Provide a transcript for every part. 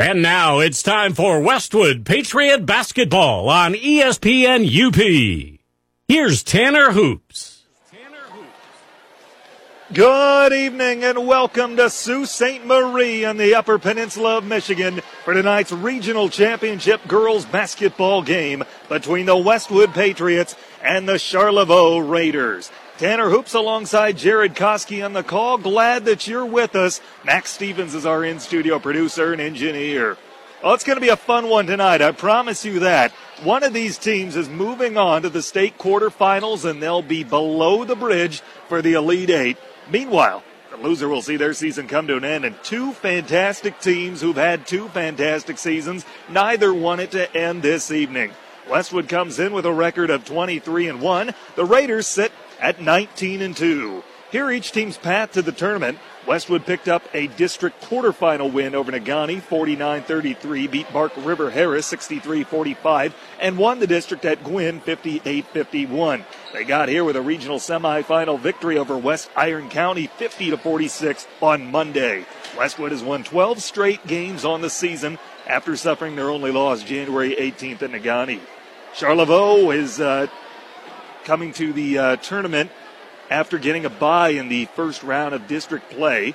And now it's time for Westwood Patriot Basketball on ESPN UP. Here's Tanner Hoops. Good evening and welcome to Sault Ste. Marie on the Upper Peninsula of Michigan for tonight's regional championship girls basketball game between the Westwood Patriots and the Charlevoix Raiders. Tanner Hoops alongside Jared Koski on the call. Glad that you're with us. Max Stevens is our in studio producer and engineer. Oh, it's going to be a fun one tonight. I promise you that. One of these teams is moving on to the state quarterfinals and they'll be below the bridge for the Elite Eight. Meanwhile, the loser will see their season come to an end, and two fantastic teams who've had two fantastic seasons, neither want it to end this evening. Westwood comes in with a record of 23 and 1. The Raiders sit at 19 and 2. Here each team's path to the tournament. Westwood picked up a district quarterfinal win over Negaunee 49-33, beat Bark River Harris 63-45, and won the district at Gwinn 58-51. They got here with a regional semifinal victory over West Iron County 50 46 on Monday. Westwood has won 12 straight games on the season after suffering their only loss January 18th at Negaunee. Charlevoix is uh, coming to the uh, tournament after getting a bye in the first round of district play.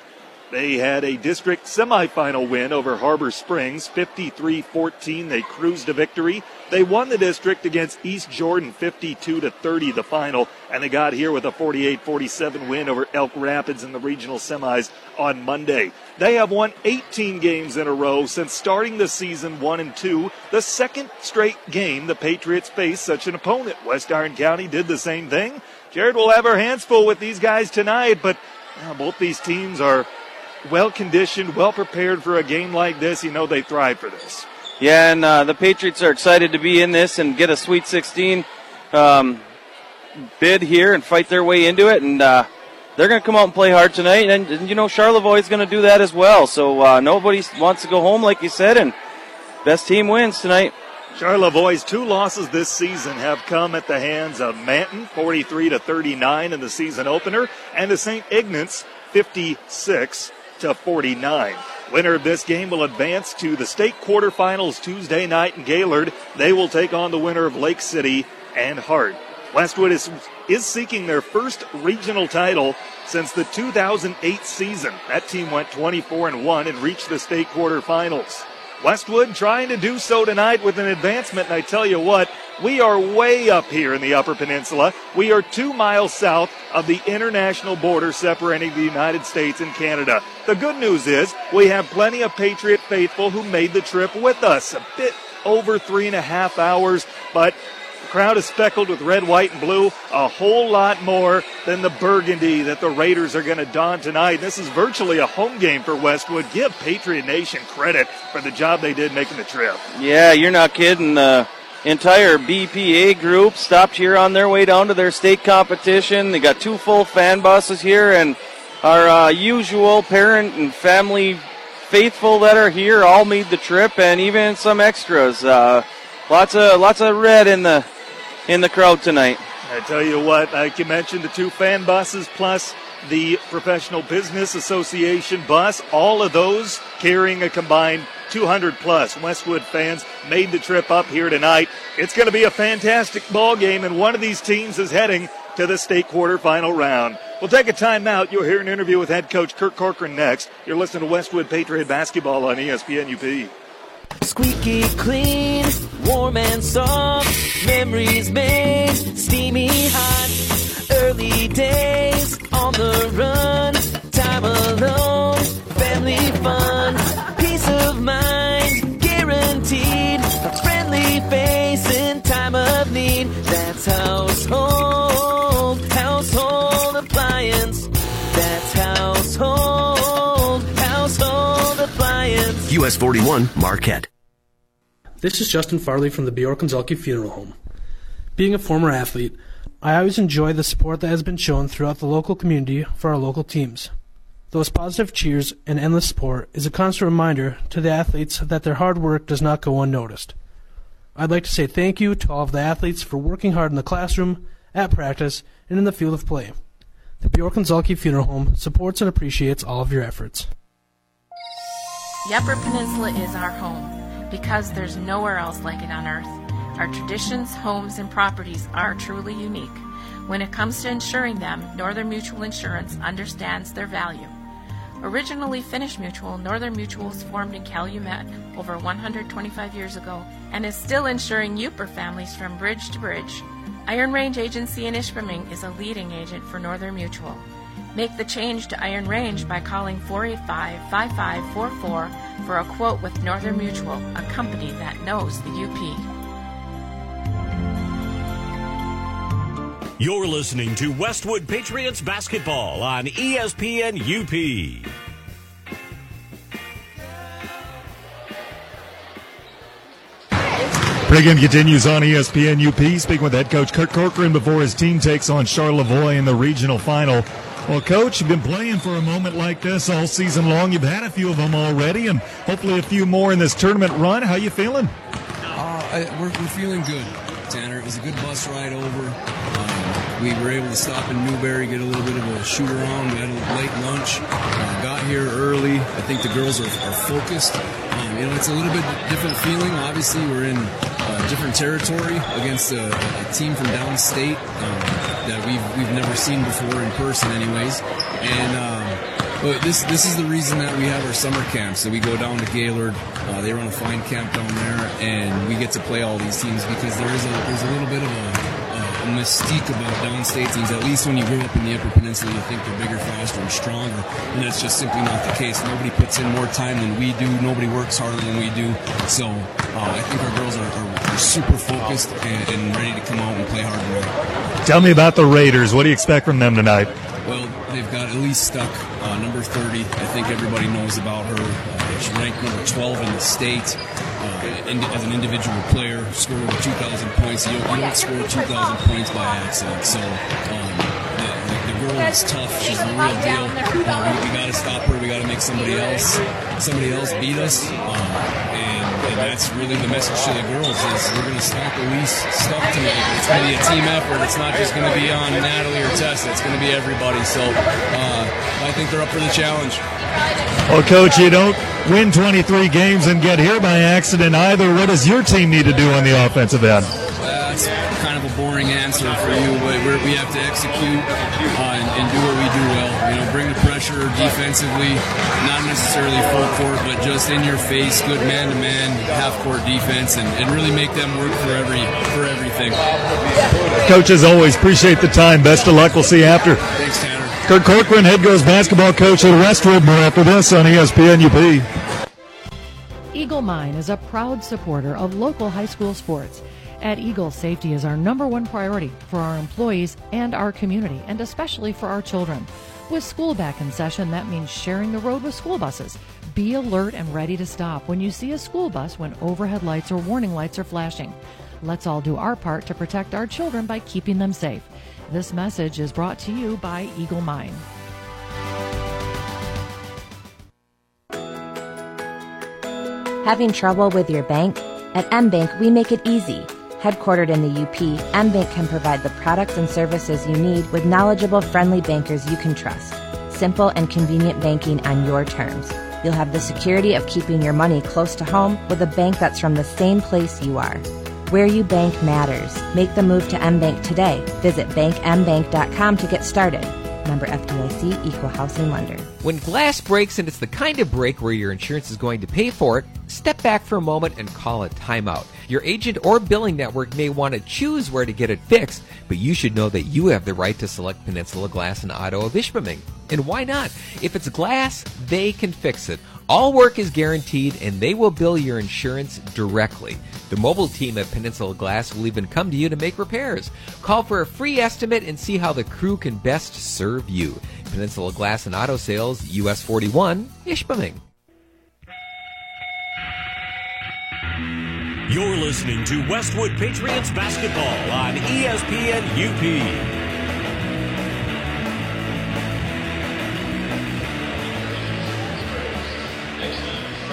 They had a district semifinal win over Harbor Springs, 53 14. They cruised to victory. They won the district against East Jordan, 52 to 30, the final, and they got here with a 48 47 win over Elk Rapids in the regional semis on Monday. They have won 18 games in a row since starting the season 1 and 2, the second straight game the Patriots faced such an opponent. West Iron County did the same thing. Jared will have her hands full with these guys tonight, but uh, both these teams are well conditioned, well prepared for a game like this. You know they thrive for this. Yeah, and uh, the Patriots are excited to be in this and get a Sweet 16 um, bid here and fight their way into it. And uh, they're going to come out and play hard tonight. And, and you know, Charlevoix is going to do that as well. So uh, nobody wants to go home, like you said, and best team wins tonight. Charlevoix's two losses this season have come at the hands of Manton, 43 to 39 in the season opener, and to St. Ignace, 56 to 49. Winner of this game will advance to the state quarterfinals Tuesday night in Gaylord. They will take on the winner of Lake City and Hart. Westwood is, is seeking their first regional title since the 2008 season. That team went 24 and 1 and reached the state quarterfinals. Westwood trying to do so tonight with an advancement, and I tell you what, we are way up here in the Upper Peninsula. We are two miles south of the international border separating the United States and Canada. The good news is we have plenty of Patriot faithful who made the trip with us. A bit over three and a half hours, but crowd is speckled with red, white, and blue. A whole lot more than the burgundy that the Raiders are going to don tonight. This is virtually a home game for Westwood. Give Patriot Nation credit for the job they did making the trip. Yeah, you're not kidding. The entire BPA group stopped here on their way down to their state competition. They got two full fan buses here, and our uh, usual parent and family faithful that are here all made the trip, and even some extras. Uh, lots of lots of red in the in the crowd tonight. I tell you what, like you mentioned, the two fan buses plus the Professional Business Association bus, all of those carrying a combined 200 plus Westwood fans made the trip up here tonight. It's going to be a fantastic ball game, and one of these teams is heading to the state quarterfinal round. We'll take a timeout. You'll hear an interview with head coach Kurt Corcoran next. You're listening to Westwood Patriot Basketball on ESPN UP. Squeaky clean, warm and soft. Memories made, steamy hot. Early days on the run. Time alone, family fun. Peace of mind, guaranteed. A friendly face in time of need. That's household, household appliance. That's household. US 41 Marquette. This is Justin Farley from the Bjork Funeral Home. Being a former athlete, I always enjoy the support that has been shown throughout the local community for our local teams. Those positive cheers and endless support is a constant reminder to the athletes that their hard work does not go unnoticed. I'd like to say thank you to all of the athletes for working hard in the classroom, at practice, and in the field of play. The Bjork and Funeral Home supports and appreciates all of your efforts. The Upper Peninsula is our home because there's nowhere else like it on earth. Our traditions, homes, and properties are truly unique. When it comes to insuring them, Northern Mutual Insurance understands their value. Originally Finnish Mutual, Northern Mutual was formed in Calumet over 125 years ago and is still insuring Yooper families from bridge to bridge. Iron Range Agency in Ishpeming is a leading agent for Northern Mutual. Make the change to Iron Range by calling 485 5544 for a quote with Northern Mutual, a company that knows the UP. You're listening to Westwood Patriots basketball on ESPN UP. Pregame continues on ESPN UP. Speaking with head coach Kurt Corcoran before his team takes on Charlevoix in the regional final. Well, coach, you've been playing for a moment like this all season long. You've had a few of them already, and hopefully a few more in this tournament run. How you feeling? Uh, I, we're, we're feeling good, Tanner. It was a good bus ride over. Um, we were able to stop in Newberry, get a little bit of a shoot around. We had a late lunch. Uh, got here early. I think the girls are, are focused. You know, it's a little bit different feeling. Obviously, we're in uh, different territory against a, a team from downstate um, that we've we've never seen before in person, anyways. And um, but this this is the reason that we have our summer camps. So we go down to Gaylord. Uh, they run a fine camp down there, and we get to play all these teams because there is a there's a little bit of a mystique about downstate teams. At least when you grow up in the Upper Peninsula, you think they're bigger, faster, and stronger, and that's just simply not the case. Nobody puts in more time than we do. Nobody works harder than we do. So uh, I think our girls are, are, are super focused and, and ready to come out and play hard tonight. Tell me about the Raiders. What do you expect from them tonight? Well, they've got Elise Stuck, uh, number 30. I think everybody knows about her. Uh, she's ranked number 12 in the state. Uh, in, as an individual player, scored over 2,000 points. You, you don't score 2,000 points by accident. So um, the, the, the girl is tough. She's the real deal. Uh, we, we got to stop her. We got to make somebody else somebody else beat us. Uh, and, that's really the message to the girls is we're going to stop Elise Stuck tonight. It's going to be a team effort. It's not just going to be on Natalie or Tessa. It's going to be everybody. So uh, I think they're up for the challenge. Well, coach, you don't win 23 games and get here by accident either. What does your team need to do on the offensive end? That's kind of a boring answer for you, but we're, have to execute uh, and, and do what we do well. Know, bring the pressure defensively, not necessarily full court, but just in your face, good man to man, half court defense, and, and really make them work for every for everything. Coach, as always, appreciate the time. Best of luck. We'll see you after. Thanks, Tanner. Kurt Corcoran, head girls basketball coach at Westwood. More after this on ESPN UP. Eagle Mine is a proud supporter of local high school sports. At Eagle, safety is our number one priority for our employees and our community, and especially for our children. With school back in session, that means sharing the road with school buses. Be alert and ready to stop when you see a school bus when overhead lights or warning lights are flashing. Let's all do our part to protect our children by keeping them safe. This message is brought to you by Eagle Mine. Having trouble with your bank? At MBank, we make it easy. Headquartered in the UP, MBank can provide the products and services you need with knowledgeable, friendly bankers you can trust. Simple and convenient banking on your terms. You'll have the security of keeping your money close to home with a bank that's from the same place you are. Where you bank matters. Make the move to MBank today. Visit bankmbank.com to get started. Member FDIC Equal Housing Lender. When glass breaks and it's the kind of break where your insurance is going to pay for it, step back for a moment and call a timeout. Your agent or billing network may want to choose where to get it fixed, but you should know that you have the right to select Peninsula Glass and Auto of Ishpeming. And why not? If it's glass, they can fix it. All work is guaranteed and they will bill your insurance directly. The mobile team at Peninsula Glass will even come to you to make repairs. Call for a free estimate and see how the crew can best serve you. Peninsula Glass and Auto Sales, US 41, Ishpeming. You're listening to Westwood Patriots basketball on ESPN UP.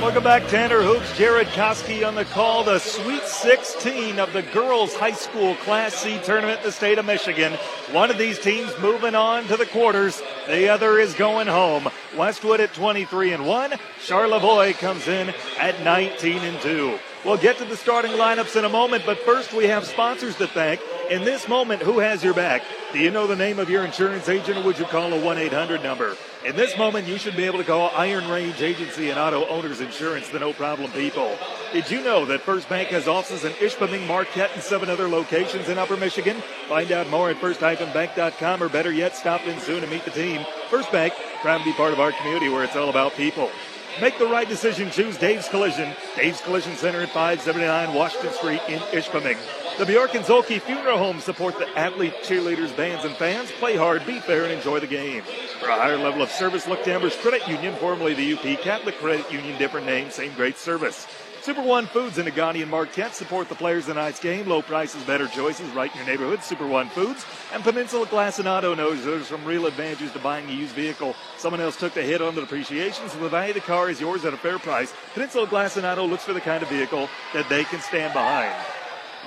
Welcome back, Tanner Hoops. Jared Koski on the call. The Sweet 16 of the girls' high school Class C tournament in the state of Michigan. One of these teams moving on to the quarters. The other is going home. Westwood at 23 and 1. Charlevoix comes in at 19 and 2. We'll get to the starting lineups in a moment, but first we have sponsors to thank. In this moment, who has your back? Do you know the name of your insurance agent or would you call a 1 800 number? In this moment, you should be able to call Iron Range Agency and Auto Owners Insurance, the no problem people. Did you know that First Bank has offices in Ishpeming, Marquette, and seven other locations in Upper Michigan? Find out more at first-bank.com or better yet, stop in soon and meet the team. First Bank, proud to be part of our community where it's all about people. Make the right decision. Choose Dave's Collision. Dave's Collision Center at 579 Washington Street in Ishpeming. The Bjork and Zhulkie Funeral Home support the athlete, cheerleaders, bands, and fans. Play hard, be fair, and enjoy the game. For a higher level of service, look to Embers Credit Union, formerly the UP Catholic Credit Union, different name, same great service. Super One Foods in Negaunee and Marquette support the players in tonight's game. Low prices, better choices, right in your neighborhood. Super One Foods and Peninsula Glass and Auto knows there's some real advantages to buying a used vehicle. Someone else took the hit on the depreciation, so the value of the car is yours at a fair price. Peninsula Glass and Auto looks for the kind of vehicle that they can stand behind.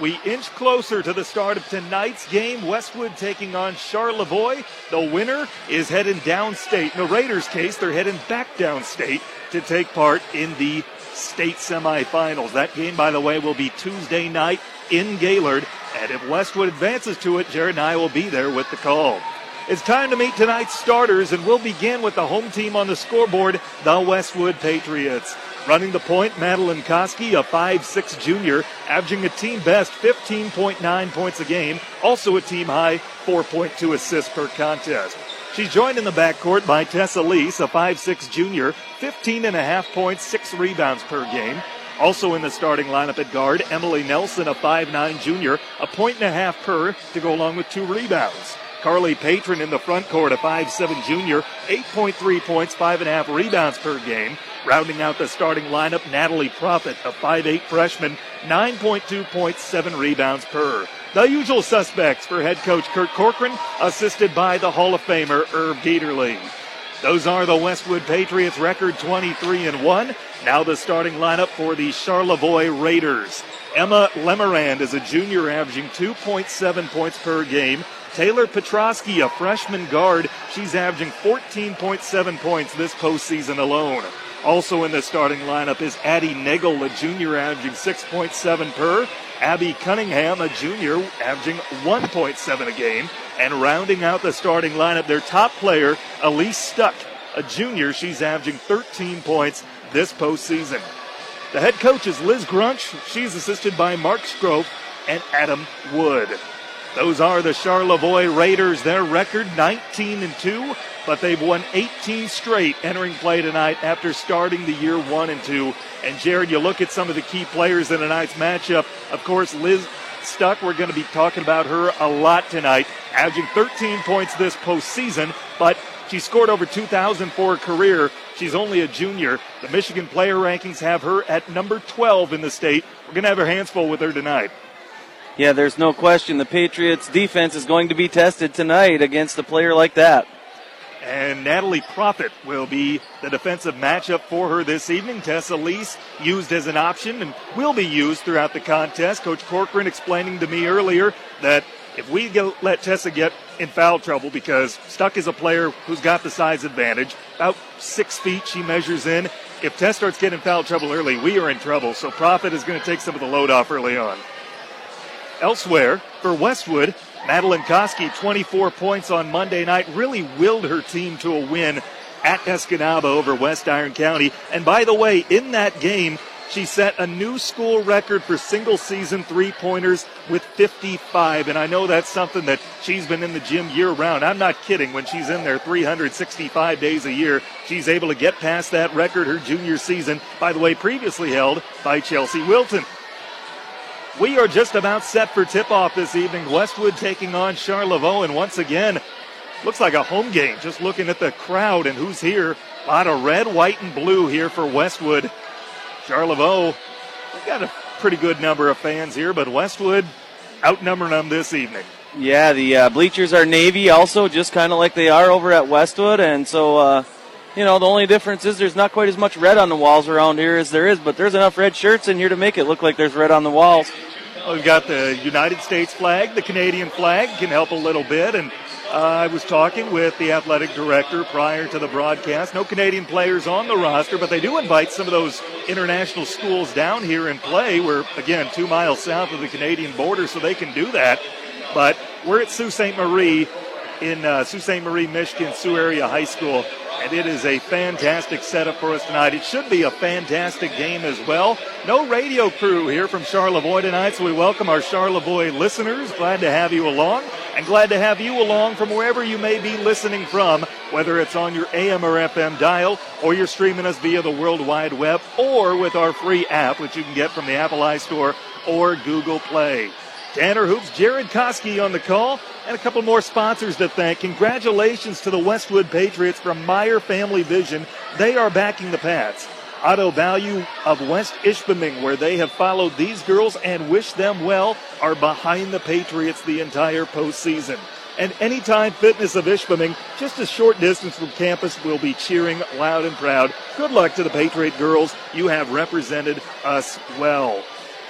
We inch closer to the start of tonight's game. Westwood taking on Charlevoix. The winner is heading downstate. In the Raiders' case, they're heading back downstate to take part in the state semifinals. That game, by the way, will be Tuesday night in Gaylord. And if Westwood advances to it, Jared and I will be there with the call. It's time to meet tonight's starters, and we'll begin with the home team on the scoreboard, the Westwood Patriots. Running the point, Madeline Koski, a 5'6 junior, averaging a team best 15.9 points a game, also a team high 4.2 assists per contest. She's joined in the backcourt by Tessa Lease, a 5'6 junior, 15 and a half points, six rebounds per game. Also in the starting lineup at guard, Emily Nelson, a 5'9 junior, a point and a half per to go along with two rebounds. Carly Patron in the front court, a 5'7 junior, 8.3 points, 5.5 rebounds per game. Rounding out the starting lineup, Natalie Profit, a 5'8 freshman, 9.2 points, 7 rebounds per. The usual suspects for head coach Kurt Corcoran, assisted by the Hall of Famer Herb Dieterle. Those are the Westwood Patriots record 23 and 1. Now the starting lineup for the Charlevoix Raiders. Emma Lemerand is a junior averaging 2.7 points per game. Taylor Petrosky, a freshman guard, she's averaging 14.7 points this postseason alone. Also in the starting lineup is Addie Nagel, a junior averaging 6.7 per. Abby Cunningham, a junior, averaging 1.7 a game. And rounding out the starting lineup, their top player, Elise Stuck, a junior. She's averaging 13 points this postseason. The head coach is Liz Grunch. She's assisted by Mark Scrope and Adam Wood. Those are the Charlevoix Raiders. Their record 19 and 2, but they've won 18 straight entering play tonight after starting the year 1 and 2. And Jared, you look at some of the key players in tonight's matchup. Of course, Liz Stuck, we're going to be talking about her a lot tonight, averaging 13 points this postseason, but she scored over 2,000 for her career. She's only a junior. The Michigan player rankings have her at number 12 in the state. We're going to have our hands full with her tonight. Yeah, there's no question the Patriots defense is going to be tested tonight against a player like that. And Natalie Profit will be the defensive matchup for her this evening. Tessa Lease used as an option and will be used throughout the contest. Coach Corcoran explaining to me earlier that if we get, let Tessa get in foul trouble because Stuck is a player who's got the size advantage, about six feet she measures in. If Tess starts getting foul trouble early, we are in trouble. So Profit is going to take some of the load off early on. Elsewhere, for Westwood, Madeline Koski, 24 points on Monday night, really willed her team to a win at Escanaba over West Iron County. And by the way, in that game, she set a new school record for single season three pointers with 55. And I know that's something that she's been in the gym year round. I'm not kidding. When she's in there 365 days a year, she's able to get past that record her junior season, by the way, previously held by Chelsea Wilton. We are just about set for tip off this evening. Westwood taking on Charlevoix, and once again, looks like a home game. Just looking at the crowd and who's here. A lot of red, white, and blue here for Westwood. Charlevoix, we got a pretty good number of fans here, but Westwood outnumbering them this evening. Yeah, the uh, bleachers are navy also, just kind of like they are over at Westwood, and so uh, you know, the only difference is there's not quite as much red on the walls around here as there is, but there's enough red shirts in here to make it look like there's red on the walls. We've got the United States flag, the Canadian flag can help a little bit, and uh, I was talking with the athletic director prior to the broadcast. No Canadian players on the roster, but they do invite some of those international schools down here and play. We're, again, two miles south of the Canadian border, so they can do that. But we're at Sault Ste. Marie in uh, Sault Ste. Marie, Michigan, Sault Area High School and it is a fantastic setup for us tonight. It should be a fantastic game as well. No radio crew here from Charlevoix tonight, so we welcome our Charlevoix listeners. Glad to have you along, and glad to have you along from wherever you may be listening from, whether it's on your AM or FM dial, or you're streaming us via the World Wide Web, or with our free app, which you can get from the Apple iStore or Google Play. Tanner Hoops, Jared Koski on the call, and a couple more sponsors to thank. Congratulations to the Westwood Patriots from Meyer Family Vision. They are backing the Pats. Auto Value of West Ishpeming, where they have followed these girls and wish them well, are behind the Patriots the entire postseason. And Anytime Fitness of Ishpeming, just a short distance from campus, will be cheering loud and proud. Good luck to the Patriot girls. You have represented us well.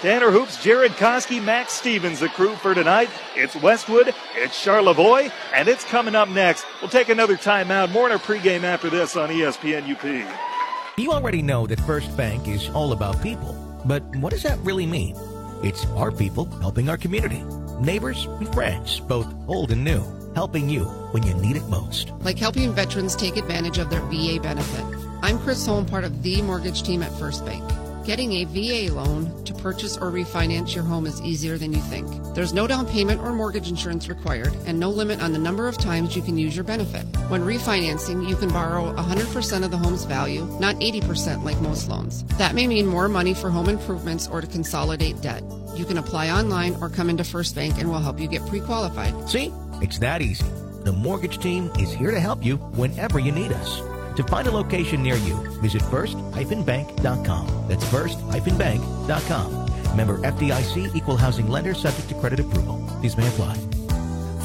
Tanner Hoops, Jared Koski, Max Stevens, the crew for tonight. It's Westwood, it's Charlevoix, and it's coming up next. We'll take another timeout. More in our pregame after this on ESPN UP. You already know that First Bank is all about people, but what does that really mean? It's our people helping our community, neighbors and friends, both old and new, helping you when you need it most. Like helping veterans take advantage of their VA benefit. I'm Chris Holm, part of the mortgage team at First Bank. Getting a VA loan to purchase or refinance your home is easier than you think. There's no down payment or mortgage insurance required and no limit on the number of times you can use your benefit. When refinancing, you can borrow 100% of the home's value, not 80% like most loans. That may mean more money for home improvements or to consolidate debt. You can apply online or come into First Bank and we'll help you get pre-qualified. See? It's that easy. The mortgage team is here to help you whenever you need us. To find a location near you, visit first-bank.com. That's first-bank.com. Member FDIC equal housing lender subject to credit approval. These may apply.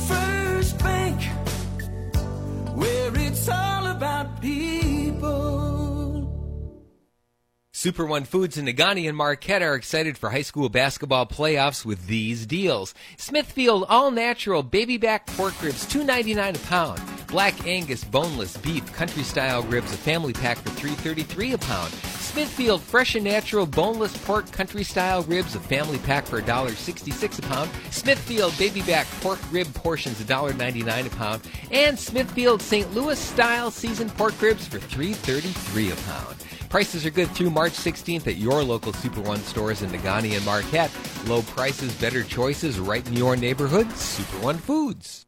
First Bank, where it's all about people. Super One Foods in Negaunee and Marquette are excited for high school basketball playoffs with these deals. Smithfield all natural baby back pork ribs, $2.99 a pound. Black Angus boneless beef country style ribs, a family pack for $3.33 a pound. Smithfield fresh and natural boneless pork country style ribs, a family pack for $1.66 a pound. Smithfield baby back pork rib portions, $1.99 a pound. And Smithfield St. Louis style seasoned pork ribs for $3.33 a pound. Prices are good through March 16th at your local Super One stores in Negaunee and Marquette. Low prices, better choices right in your neighborhood. Super One Foods.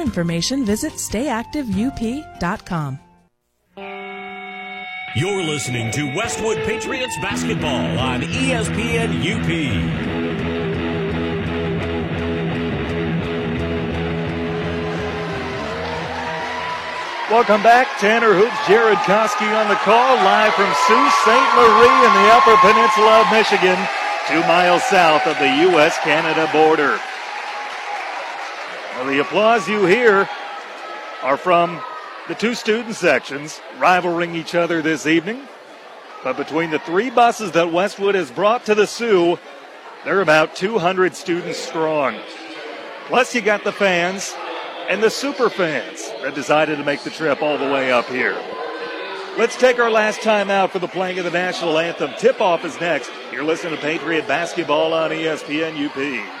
information, visit stayactiveup.com. You're listening to Westwood Patriots basketball on ESPN UP. Welcome back. Tanner Hoops, Jared Koski on the call, live from Sault Ste. Marie in the Upper Peninsula of Michigan, two miles south of the U.S. Canada border. The applause you hear are from the two student sections rivaling each other this evening. But between the three buses that Westwood has brought to the Soo, they're about 200 students strong. Plus, you got the fans and the super fans that decided to make the trip all the way up here. Let's take our last time out for the playing of the national anthem. Tip off is next. You're listening to Patriot Basketball on ESPN UP.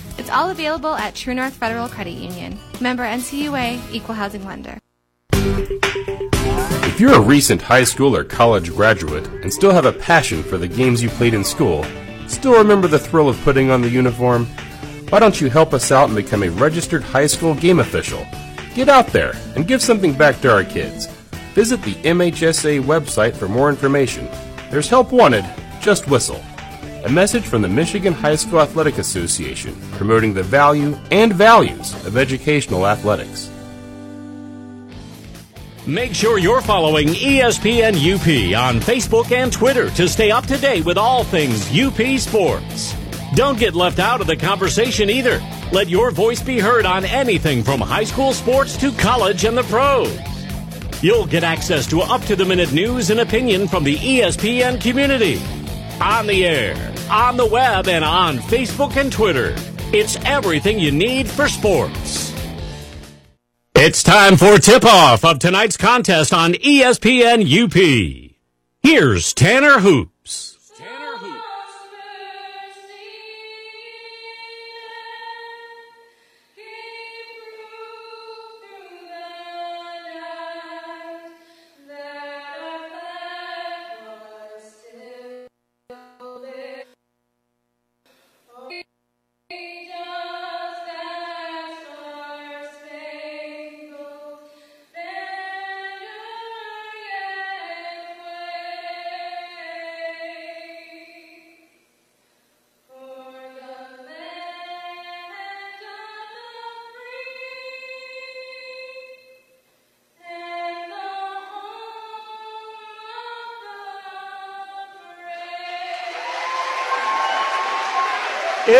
It's all available at True North Federal Credit Union. Member NCUA, Equal Housing Lender. If you're a recent high school or college graduate and still have a passion for the games you played in school, still remember the thrill of putting on the uniform, why don't you help us out and become a registered high school game official? Get out there and give something back to our kids. Visit the MHSA website for more information. There's help wanted, just whistle. A message from the Michigan High School Athletic Association promoting the value and values of educational athletics. Make sure you're following ESPN UP on Facebook and Twitter to stay up to date with all things UP sports. Don't get left out of the conversation either. Let your voice be heard on anything from high school sports to college and the pros. You'll get access to up to the minute news and opinion from the ESPN community. On the air, on the web, and on Facebook and Twitter. It's everything you need for sports. It's time for tip off of tonight's contest on ESPN UP. Here's Tanner Hoops.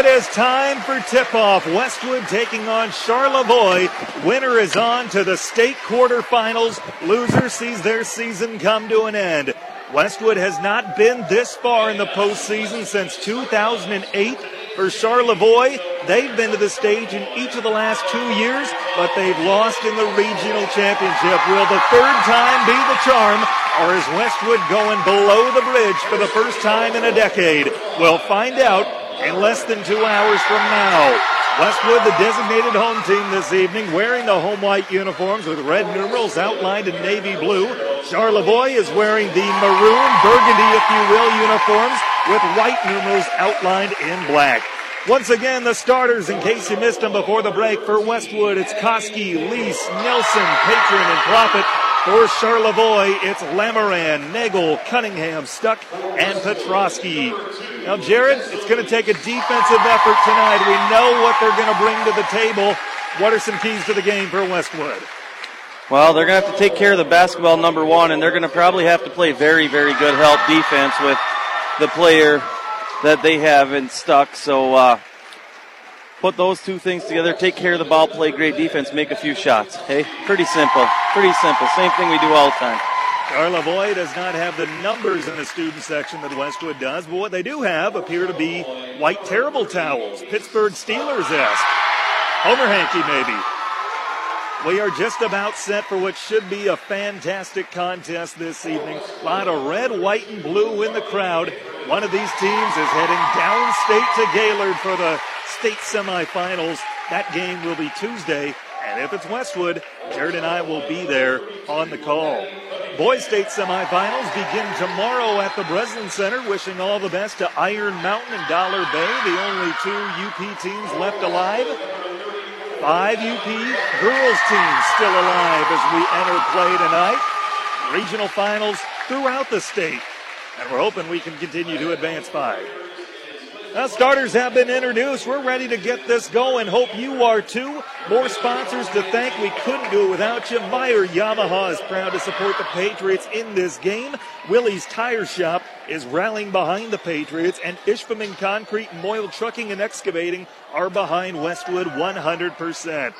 It is time for tip-off. Westwood taking on Charlevoix. Winner is on to the state quarterfinals. Loser sees their season come to an end. Westwood has not been this far in the postseason since 2008. For Charlevoix, they've been to the stage in each of the last two years, but they've lost in the regional championship. Will the third time be the charm, or is Westwood going below the bridge for the first time in a decade? We'll find out in less than two hours from now. Westwood, the designated home team this evening, wearing the home white uniforms with red numerals outlined in navy blue. Charlevoix is wearing the maroon, burgundy, if you will, uniforms with white numerals outlined in black. Once again, the starters, in case you missed them before the break, for Westwood, it's Koski, Lease, Nelson, Patron, and Profit. For Charlevoix, it's Lemerand, Nagel, Cunningham, Stuck, and Petrosky. Now, Jared, it's going to take a defensive effort tonight. We know what they're going to bring to the table. What are some keys to the game for Westwood? Well, they're going to have to take care of the basketball number one, and they're going to probably have to play very, very good help defense with the player that they have in Stuck. So, uh, put those two things together, take care of the ball, play great defense, make a few shots. Hey, pretty simple. Pretty simple. Same thing we do all the time. Charlevoix does not have the numbers in the student section that Westwood does, but what they do have appear to be white terrible towels. Pittsburgh Steelers-esque. Homer Hanky, maybe. We are just about set for what should be a fantastic contest this evening. A lot of red, white, and blue in the crowd. One of these teams is heading downstate to Gaylord for the state semifinals. That game will be Tuesday, and if it's Westwood, Jared and I will be there on the call. Boys State semifinals begin tomorrow at the Breslin Center. Wishing all the best to Iron Mountain and Dollar Bay, the only two UP teams left alive. Five UP girls teams still alive as we enter play tonight. Regional finals throughout the state. And we're hoping we can continue to advance five. Now, starters have been introduced. We're ready to get this going. Hope you are too. More sponsors to thank. We couldn't do it without you. Meyer Yamaha is proud to support the Patriots in this game. Willie's Tire Shop is rallying behind the Patriots, and Ishpeming Concrete, Moyle Trucking, and Excavating are behind Westwood 100%.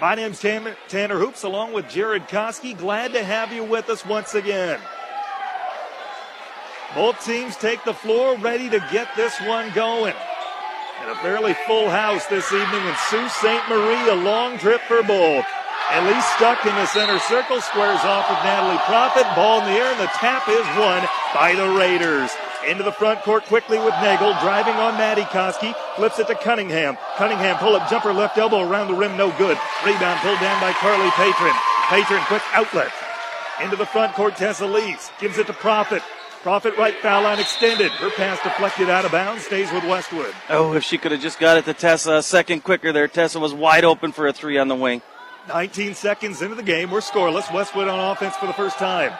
My name's Tanner Hoops, along with Jared Koski. Glad to have you with us once again. Both teams take the floor, ready to get this one going. And a fairly full house this evening in Sault Ste. Marie, a long trip for both. Elise Stuck in the center circle, squares off with Natalie Profit. Ball in the air, and the tap is won by the Raiders. Into the front court quickly with Nagel, driving on Maddie Koski, flips it to Cunningham. Cunningham pull up jumper left elbow around the rim, no good. Rebound pulled down by Carly Patron. Patron quick outlet. Into the front court, Tessa Lease gives it to Profit. Profit right foul line extended. Her pass deflected out of bounds, stays with Westwood. Oh, if she could have just got it to Tessa a second quicker there. Tessa was wide open for a three on the wing. 19 seconds into the game, we're scoreless. Westwood on offense for the first time.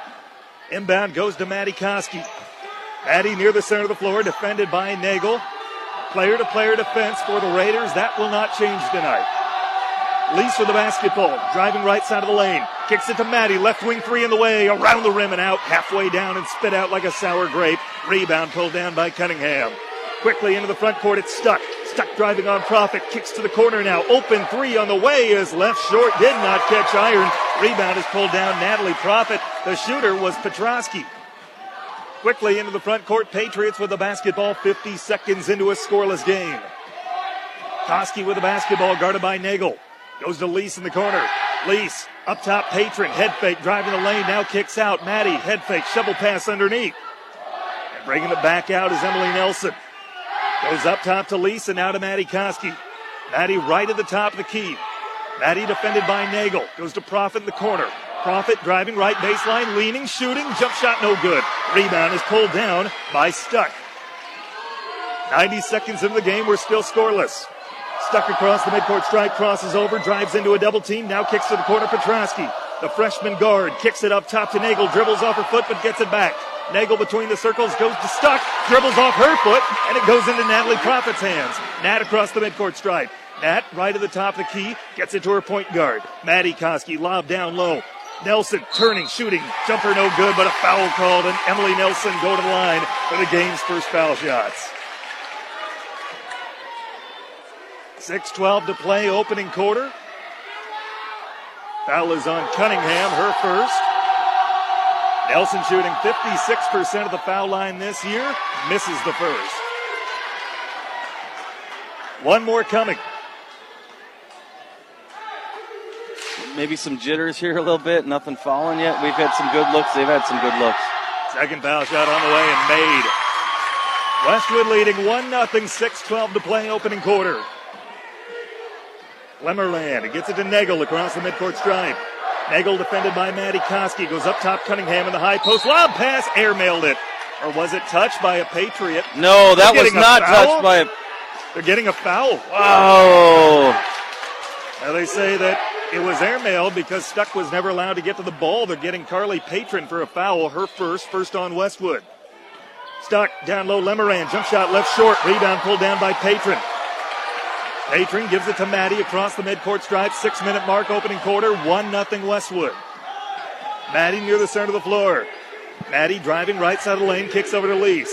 Inbound goes to Maddie Koski. Maddie near the center of the floor, defended by Nagel. Player to player defense for the Raiders. That will not change tonight. Lease with the basketball, driving right side of the lane. Kicks it to Maddie, left wing three in the way, around the rim and out, halfway down and spit out like a sour grape. Rebound pulled down by Cunningham. Quickly into the front court, it's Stuck. Stuck driving on Profit, kicks to the corner now. Open three on the way is left short, did not catch iron. Rebound is pulled down. Natalie Profit. The shooter was Petrosky. Quickly into the front court, Patriots with the basketball, 50 seconds into a scoreless game. Koski with the basketball, guarded by Nagel. Goes to Lease in the corner. Lease up top, Patron, head fake, driving the lane, now kicks out. Maddie, head fake, shovel pass underneath. And bringing it back out is Emily Nelson. Goes up top to Lease and now to Maddie Koski. Maddie right at the top of the key. Maddie defended by Nagel. Goes to Profit in the corner. Profit driving right baseline, leaning, shooting, jump shot no good. Rebound is pulled down by Stuck. 90 seconds into the game, we're still scoreless. Stuck across the midcourt stripe, crosses over, drives into a double team, now kicks to the corner, Petrosky. The freshman guard kicks it up top to Nagel, dribbles off her foot, but gets it back. Nagel between the circles goes to Stuck, dribbles off her foot, and it goes into Natalie Profit's hands. Nat across the midcourt stripe. Nat right at the top of the key, gets it to her point guard. Maddie Koski lob down low. Nelson turning, shooting, jumper no good, but a foul called, and Emily Nelson go to the line for the game's first foul shots. 6-12 to play, opening quarter. Foul is on Cunningham, her first. Nelson shooting 56% of the foul line this year, misses the first. One more coming. Maybe some jitters here a little bit. Nothing falling yet. We've had some good looks. They've had some good looks. Second foul shot on the way and made. Westwood leading 1 0, 6 12 to play, opening quarter. Lemerand gets it to Nagel across the midcourt stripe. Nagel defended by Maddie Koski goes up top Cunningham in the high post. Lob pass, airmailed it. Or was it touched by a Patriot? No, that was not touched by a. They're getting a foul. Wow. Oh. Now they say that it was airmailed because Stuck was never allowed to get to the ball. They're getting Carly Patron for a foul, her first, first on Westwood. Stuck down low, Lemerand, jump shot left short, rebound pulled down by Patron. Patron gives it to Maddie across the midcourt stripe, six minute mark, opening quarter, 1 nothing Westwood. Maddie near the center of the floor. Maddie driving right side of the lane, kicks over to Lease.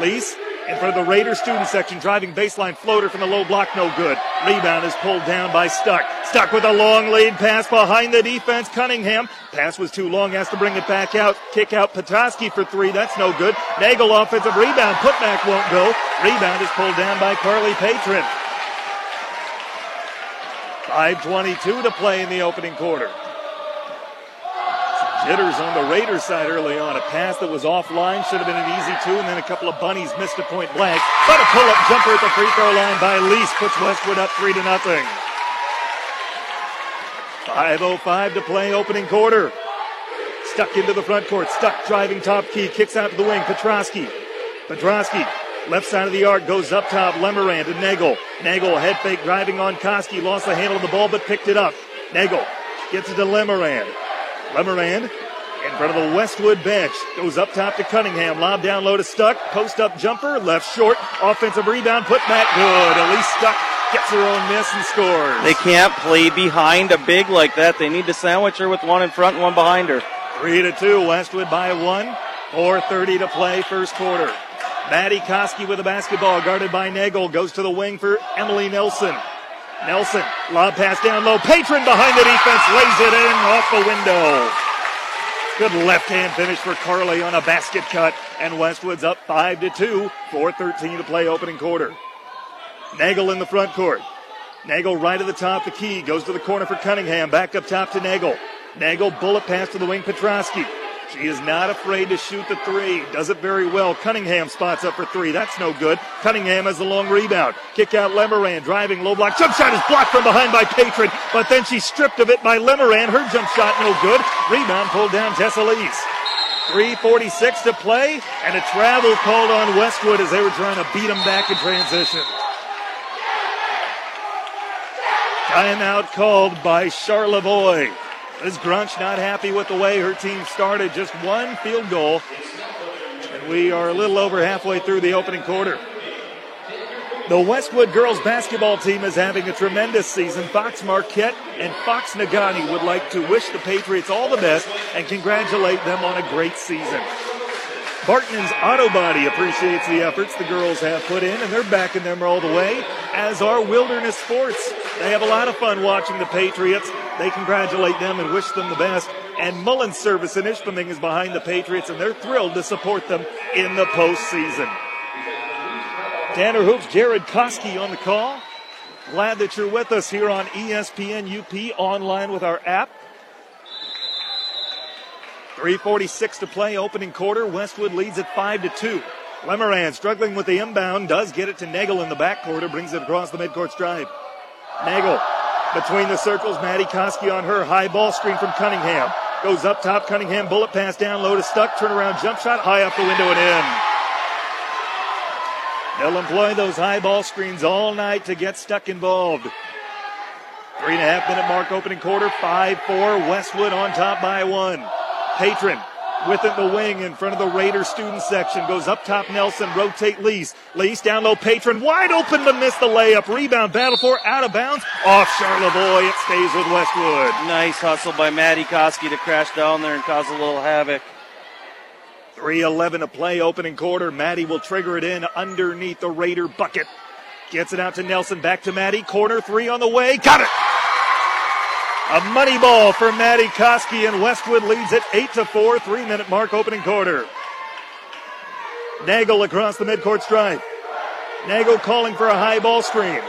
Lease in front of the Raider student section, driving baseline floater from the low block, no good. Rebound is pulled down by Stuck. Stuck with a long lead pass behind the defense. Cunningham. Pass was too long, has to bring it back out. Kick out Petrosky for three, that's no good. Nagel offensive rebound, putback won't go. Rebound is pulled down by Carly Patron. 5.22 to play in the opening quarter. Some jitters on the Raiders side early on. A pass that was offline should have been an easy two, and then a couple of bunnies missed a point blank. But a pull up jumper at the free throw line by Lease puts Westwood up three to nothing. 5.05 to play opening quarter. Stuck into the front court. Stuck driving top key. Kicks out to the wing. Petrosky. Petrosky Left side of the arc goes up top. Lemerand to Nagel. Nagel head fake driving on Koski. Lost the handle of the ball but picked it up. Nagel gets it to Lemerand. Lemerand in front of the Westwood bench. Goes up top to Cunningham. Lob down low to Stuck. Post up jumper. Left short. Offensive rebound. Put back good. Elise Stuck gets her own miss and scores. They can't play behind a big like that. They need to sandwich her with one in front and one behind her. Three to two. Westwood by one. 4.30 to play first quarter. Maddie Koski with the basketball, guarded by Nagel, goes to the wing for Emily Nelson. Nelson, lob pass down low. Patron behind the defense, lays it in off the window. Good left hand finish for Carly on a basket cut, and Westwood's up 5 to 2, 4.13 to play opening quarter. Nagel in the front court. Nagel right at the top, the key. Goes to the corner for Cunningham. Back up top to Nagel. Nagel, bullet pass to the wing, Petrosky. She is not afraid to shoot the three. Does it very well. Cunningham spots up for three. That's no good. Cunningham has a long rebound. Kick out Lemerand. Driving low block. Jump shot is blocked from behind by Patron, but then she's stripped of it by Lemerand. Her jump shot no good. Rebound pulled down Tessa Lease. 3.46 to play, and a travel called on Westwood as they were trying to beat them back in transition. Timeout called by Charlevoix. Liz Grunch not happy with the way her team started. Just one field goal. And we are a little over halfway through the opening quarter. The Westwood girls basketball team is having a tremendous season. Fox Marquette and Fox Negaunee would like to wish the Patriots all the best and congratulate them on a great season. Barton's Auto Body appreciates the efforts the girls have put in, and they're backing them all the way, as are Wilderness Sports. They have a lot of fun watching the Patriots. They congratulate them and wish them the best. And Mullins Service in Ishpeming is behind the Patriots, and they're thrilled to support them in the postseason. Tanner Hoops, Jared Koski on the call. Glad that you're with us here on ESPN UP online with our app. 346 to play, opening quarter. Westwood leads at 5 to 2. Lemerand struggling with the inbound, does get it to Nagel in the back quarter, brings it across the midcourt stripe. Nagel between the circles, Maddie Koski on her. High ball screen from Cunningham. Goes up top, Cunningham, bullet pass down low to Stuck, turnaround jump shot, high up the window and in. They'll employ those high ball screens all night to get Stuck involved. Three and a half minute mark opening quarter, 5-4, Westwood on top by one. Patron with it the wing in front of the Raider student section. Goes up top Nelson, rotate Lease. Lease down low, Patron wide open to miss the layup. Rebound, battle for out of bounds. Off Charlevoix, it stays with Westwood. Nice hustle by Maddie Koski to crash down there and cause a little havoc. 3.11 to play, opening quarter. Maddie will trigger it in underneath the Raider bucket. Gets it out to Nelson, back to Maddie. Corner three on the way. Got it! A money ball for Maddie Koski, and Westwood leads it 8 to 4, three minute mark opening quarter. Nagel across the midcourt stripe. Nagel calling for a high ball screen.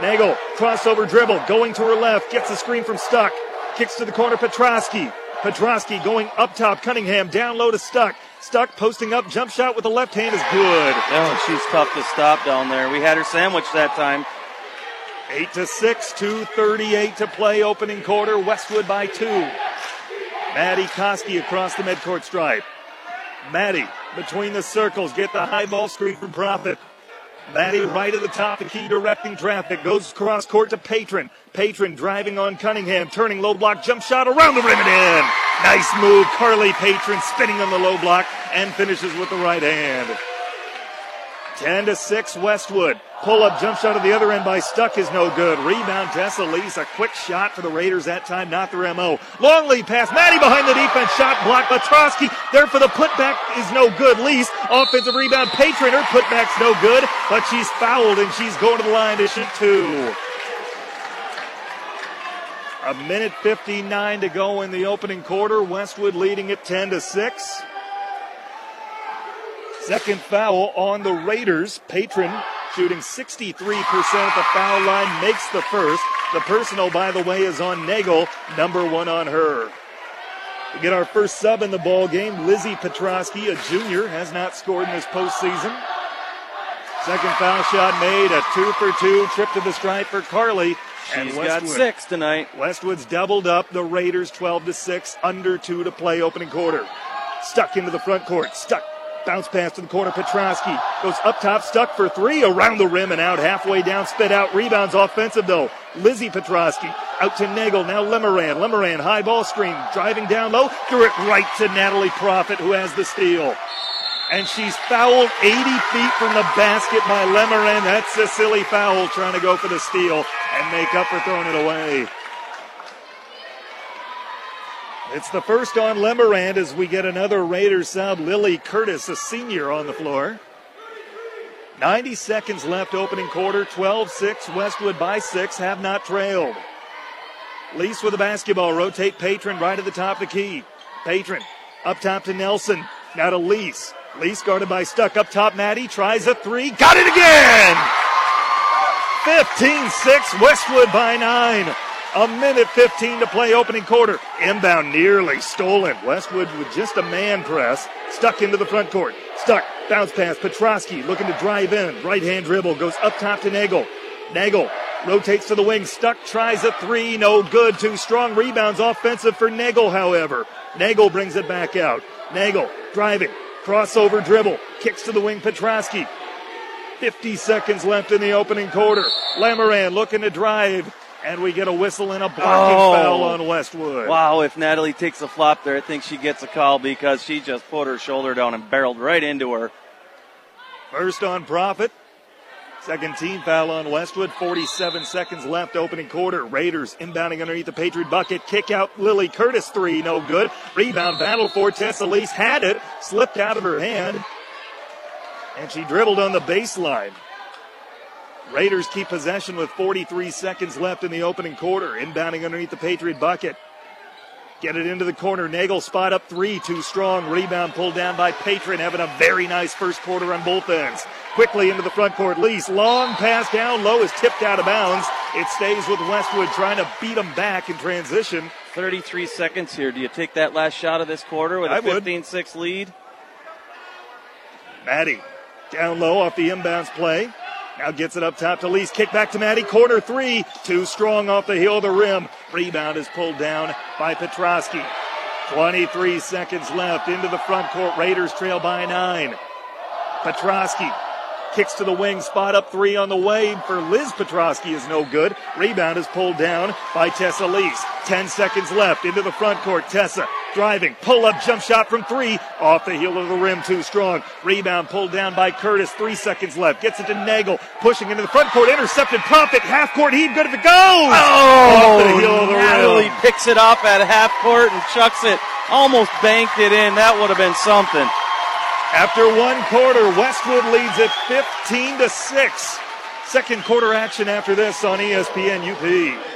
Nagel, crossover dribble, going to her left, gets the screen from Stuck. Kicks to the corner, Petrosky. Petrosky going up top, Cunningham down low to Stuck. Stuck posting up, jump shot with the left hand is good. Oh, she's tough to stop down there. We had her sandwiched that time. 8 to 6, 2.38 to play, opening quarter. Westwood by two. Maddie Koski across the midcourt stripe. Maddie between the circles, get the high ball screen from Profit. Maddie right at the top, the key directing traffic. Goes cross court to Patron. Patron driving on Cunningham, turning low block, jump shot around the rim and in. Nice move. Carly Patron spinning on the low block and finishes with the right hand. 10 to 6 Westwood. Pull up jump shot at the other end by Stuck is no good. Rebound Tessa Lease. A quick shot for the Raiders that time, not their MO. Long lead pass. Maddie behind the defense. Shot blocked. Petrosky there for the putback is no good. Lease. Offensive rebound. Patron. Her putback's no good, but she's fouled and she's going to the line to shoot two. A minute 59 to go in the opening quarter. Westwood leading it 10 to 6. Second foul on the Raiders. Patron shooting 63% at the foul line, makes the first. The personal, by the way, is on Nagel, number one on her. We get our first sub in the ball game. Lizzie Petrosky, a junior, has not scored in this postseason. Second foul shot made, a two for two, trip to the stripe for Carly. She's got six tonight. Westwood's doubled up. The Raiders 12 to 6, under two to play opening quarter. Stuck into the front court. Stuck Bounce pass to the corner. Petrosky goes up top, Stuck for three, around the rim and out, halfway down, spit out. Rebounds offensive though. Lizzie Petrosky out to Nagel. Now Lemerand. Lemerand, high ball screen, driving down low, threw it right to Natalie Profit, who has the steal. And she's fouled 80 feet from the basket by Lemerand. That's a silly foul, trying to go for the steal and make up for throwing it away. It's the first on Lemerand as we get another Raiders sub. Lily Curtis, a senior, on the floor. 90 seconds left, opening quarter. 12 6, Westwood by 6, have not trailed. Lease with the basketball, rotate Patron right at the top of the key. Patron up top to Nelson, now to Lease. Lease guarded by Stuck up top. Maddie tries a three, got it again! 15 6, Westwood by nine. A minute 15 to play opening quarter. Inbound nearly stolen. Westwood with just a man press. Stuck into the front court. Stuck. Bounce pass. Petrosky looking to drive in. Right hand dribble. Goes up top to Nagel. Nagel rotates to the wing. Stuck. Tries a three. No good. Two strong rebounds. Offensive for Nagel, however. Nagel brings it back out. Nagel driving. Crossover dribble. Kicks to the wing. Petrosky. 50 seconds left in the opening quarter. Lemerand looking to drive. And we get a whistle and a blocking Oh. foul on Westwood. Wow, if Natalie takes a flop there, I think she gets a call because she just put her shoulder down and barreled right into her. First on Profit. Second team foul on Westwood. 47 seconds left, opening quarter. Raiders inbounding underneath the Patriot bucket. Kick out Lily Curtis, three, no good. Rebound battle for Tessa Lease. Had it, slipped out of her hand. And she dribbled on the baseline. Raiders keep possession with 43 seconds left in the opening quarter. Inbounding underneath the Patriot bucket. Get it into the corner. Nagel spot up three, too strong. Rebound pulled down by Patron, having a very nice first quarter on both ends. Quickly into the front court. Lease, long pass down low is tipped out of bounds. It stays with Westwood trying to beat them back in transition. 33 seconds here. Do you take that last shot of this quarter with a 15 6 lead? Maddie down low off the inbounds play. Now gets it up top to Lease. Kick back to Maddie. Corner three. Too strong off the heel of the rim. Rebound is pulled down by Petrosky. 23 seconds left into the front court. Raiders trail by nine. Petrosky kicks to the wing. Spot up three on the way for Liz Petrosky is no good. Rebound is pulled down by Tessa Lease. 10 seconds left into the front court. Tessa driving. Pull up jump shot from three. Off the heel of the rim. Too strong. Rebound pulled down by Curtis. Three seconds left. Gets it to Nagel. Pushing into the front court. Intercepted. Profit. Half court heave. Good if it goes. Oh, Off the heel of the Natalie rim. picks it up at half court and chucks it. Almost banked it in. That would have been something. After one quarter, Westwood leads at 15 to 6. Second quarter action after this on ESPN UP.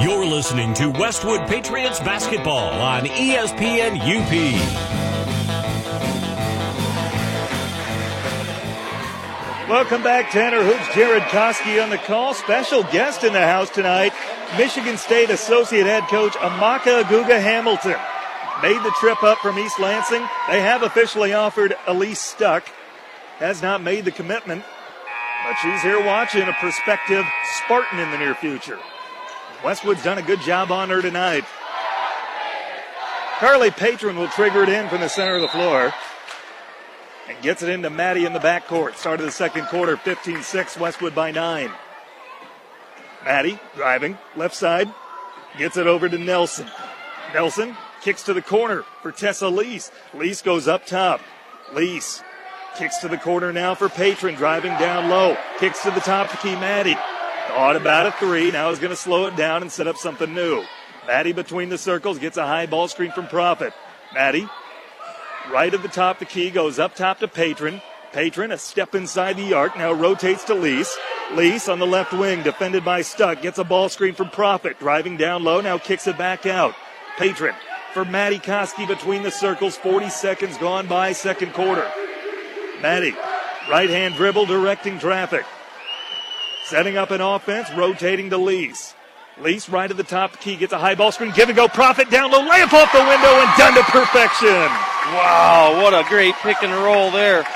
You're listening to Westwood Patriots basketball on ESPN UP. Welcome back, Tanner Hoops. Jared Koski on the call. Special guest in the house tonight, Michigan State Associate Head Coach Amaka Agugua-Hamilton. Made the trip up from East Lansing. They have officially offered Elise Stuck. Has not made the commitment, but she's here watching a prospective Spartan in the near future. Westwood's done a good job on her tonight. Carly Patron will trigger it in from the center of the floor and gets it into Maddie in the backcourt. Start of the second quarter, 15 6, Westwood by 9. Maddie driving, left side, gets it over to Nelson. Nelson kicks to the corner for Tessa Lease. Lease goes up top. Lease kicks to the corner now for Patron, driving down low. Kicks to the top to Key Maddie. Thought about a three, now is going to slow it down and set up something new. Maddie between the circles gets a high ball screen from Profit. Maddie Right at the top, the key goes up top to Patron. Patron, a step inside the arc, now rotates to Lease. Lease on the left wing, defended by Stuck, gets a ball screen from Profit, driving down low, now kicks it back out. Patron for Maddie Koski between the circles, 40 seconds gone by, second quarter. Maddie, right hand dribble, directing traffic. Setting up an offense, rotating to Lease. Lease right at the top, the key gets a high ball screen, give and go, Profit down low, layup off the window and done to perfection. Wow, what a great pick and roll there.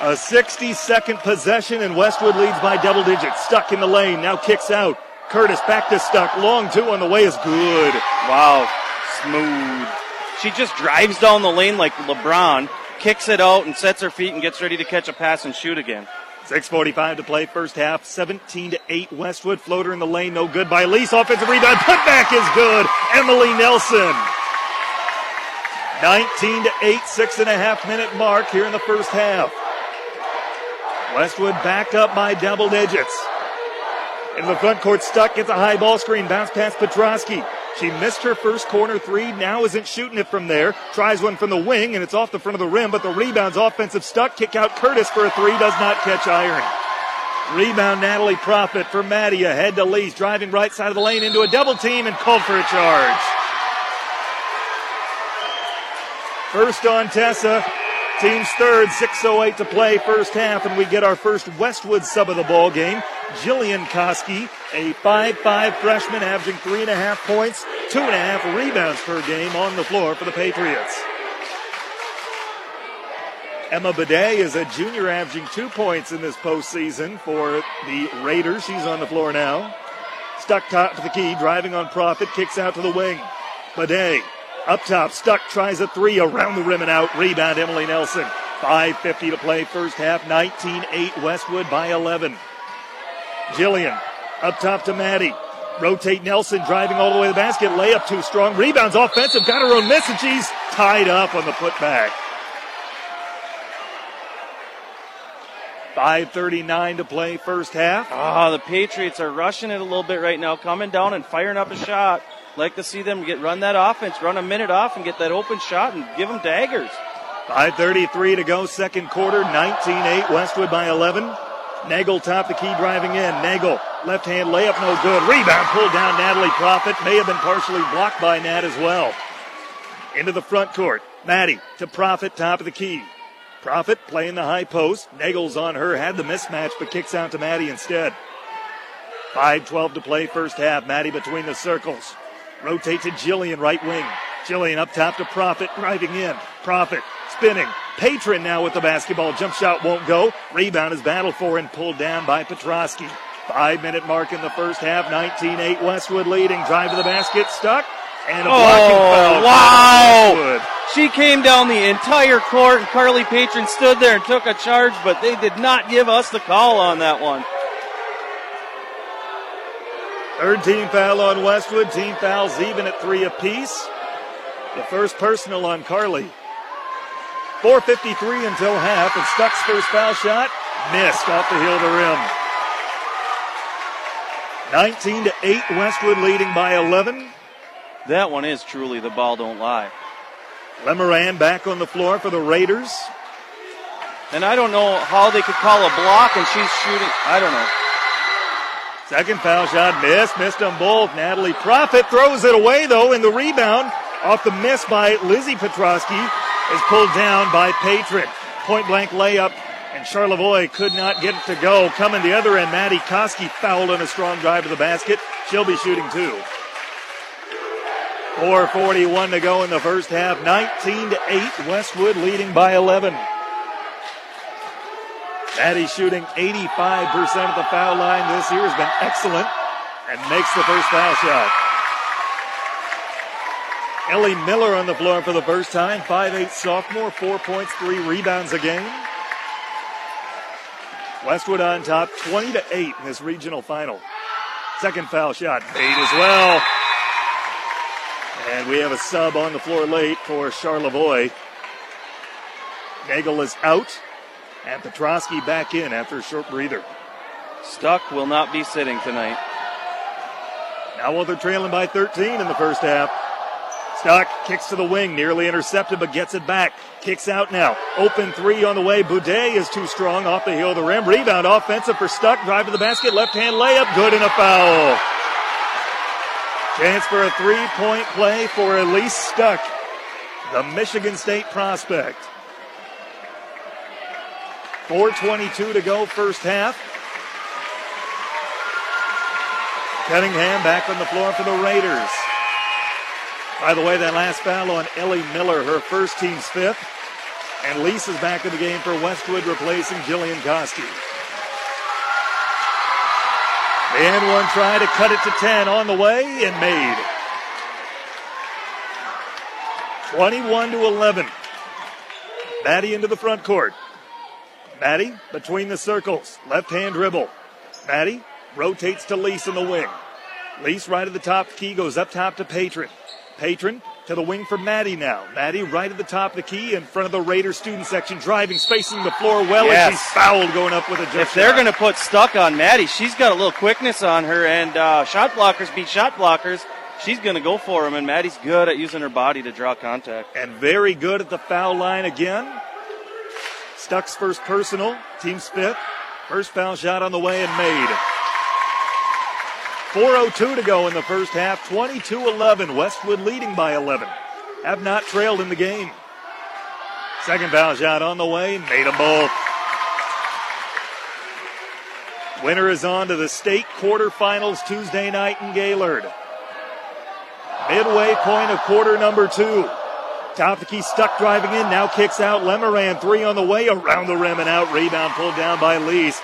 A 60 second possession, and Westwood leads by double digits. Stuck in the lane, now kicks out. Curtis back to Stuck. Long two on the way is good. Wow, smooth. She just drives down the lane like LeBron, kicks it out, and sets her feet and gets ready to catch a pass and shoot again. 6.45 to play, first half. 17 to 8. Westwood floater in the lane, no good by Lease. Offensive rebound, putback is good. Emily Nelson. 19 to 8, six and a half minute mark here in the first half. Westwood back up by double digits. In the front court, Stuck gets a high ball screen, bounce past Petrosky. She missed her first corner three, now isn't shooting it from there. Tries one from the wing, and it's off the front of the rim, but the rebound's offensive Stuck. Kick out Curtis for a three, does not catch iron. Rebound Natalie Profit for Maddie ahead to Lease, driving right side of the lane into a double team and called for a charge. First on Tessa. Team's third, 6.08 to play, first half, and we get our first Westwood sub of the ball game. Jillian Koski, a 5'5 freshman, averaging three and a half points, two and a half rebounds per game on the floor for the Patriots. Emma Bidet is a junior, averaging two points in this postseason for the Raiders. She's on the floor now. Stuck top to the key, driving on profit, kicks out to the wing. Bidet up top, Stuck tries a three around the rim and out. Rebound, Emily Nelson. 5.50 to play first half. 19 8 Westwood by 11. Jillian up top to Maddie. Rotate Nelson driving all the way to the basket. Layup too strong. Rebounds offensive. Got her own miss and she's tied up on the putback. 5.39 to play first half. Ah, the Patriots are rushing it a little bit right now, coming down and firing up a shot. Like to see them get run that offense, run a minute off, and get that open shot and give them daggers. 5.33 to go, second quarter, 19-8, Westwood by 11. Nagel top the key driving in. Nagel, left hand layup, no good. Rebound pulled down Natalie Profit. May have been partially blocked by Nat as well. Into the front court. Maddie to Profit, top of the key. Profit playing the high post. Nagel's on her, had the mismatch, but kicks out to Maddie instead. 5.12 to play first half. Maddie between the circles. Rotate to Jillian, right wing. Jillian up top to Profit, driving in. Profit spinning. Patron now with the basketball. Jump shot won't go. Rebound is battled for and pulled down by Petrosky. Five minute mark in the first half. 19 8 Westwood leading. Drive to the basket. Stuck. And a blocking Oh, foul. wow. She came down the entire court, and Carly Patron stood there and took a charge, but they did not give us the call on that one. Third team foul on Westwood. Team fouls even at three apiece. The first personal on Carly. 4.53 until half, and Stuck's first foul shot missed off the heel of the rim. 19 to 8, Westwood leading by 11. That one is truly the ball don't lie. Lemerand back on the floor for the Raiders. And I don't know how they could call a block and she's shooting. I don't know. Second foul shot missed, missed them both. Natalie Profit throws it away though, and the rebound off the miss by Lizzie Petrosky is pulled down by Patron. Point blank layup, and Charlevoix could not get it to go. Coming the other end, Maddie Koski fouled on a strong drive to the basket. She'll be shooting two. 4.41 to go in the first half. 19 to 8, Westwood leading by 11. Maddie shooting 85% at the foul line this year has been excellent and makes the first foul shot. Ellie Miller on the floor for the first time, 5'8 sophomore, four points, three rebounds a game. Westwood on top, 20 to 8 in this regional final. Second foul shot made as well. And we have a sub on the floor late for Charlevoix. Nagel is out. And Petrosky back in after a short breather. Stuck will not be sitting tonight. Now while they're trailing by 13 in the first half. Stuck kicks to the wing, nearly intercepted, but gets it back. Kicks out now. Open three on the way. Boudet is too strong off the heel of the rim. Rebound offensive for Stuck. Drive to the basket. Left hand layup. Good and a foul. Chance for a three point play for Elise Stuck, the Michigan State prospect. 4.22 to go, first half. Cunningham back on the floor for the Raiders. By the way, that last foul on Ellie Miller, her first team's fifth. And Lisa's back in the game for Westwood, replacing Jillian Koski. And one try to cut it to 10 on the way and made. 21 to 11. Maddie into the front court. Maddie between the circles. Left hand dribble. Maddie rotates to Lease in the wing. Lease right at the top key goes up top to Patron. Patron To the wing for Maddie now. Maddie right at the top of the key in front of the Raider student section, driving, spacing the floor well, Yes. and she's fouled going up with a jump If they're going to put Stuck on Maddie, she's got a little quickness on her, and uh, shot blockers beat shot blockers. She's going to go for them, and Maddie's good at using her body to draw contact. and very good at the foul line again. Stuck's first personal, team's fifth. First foul shot on the way and made. 4.02 to go in the first half, 22 11. Westwood leading by 11. Have not trailed in the game. Second foul shot on the way, made them both. Winner is on to the state quarterfinals Tuesday night in Gaylord. Midway point of quarter number two. Top of the key Stuck driving in, now kicks out. Lemerand three on the way, around the rim and out. Rebound pulled down by Lease.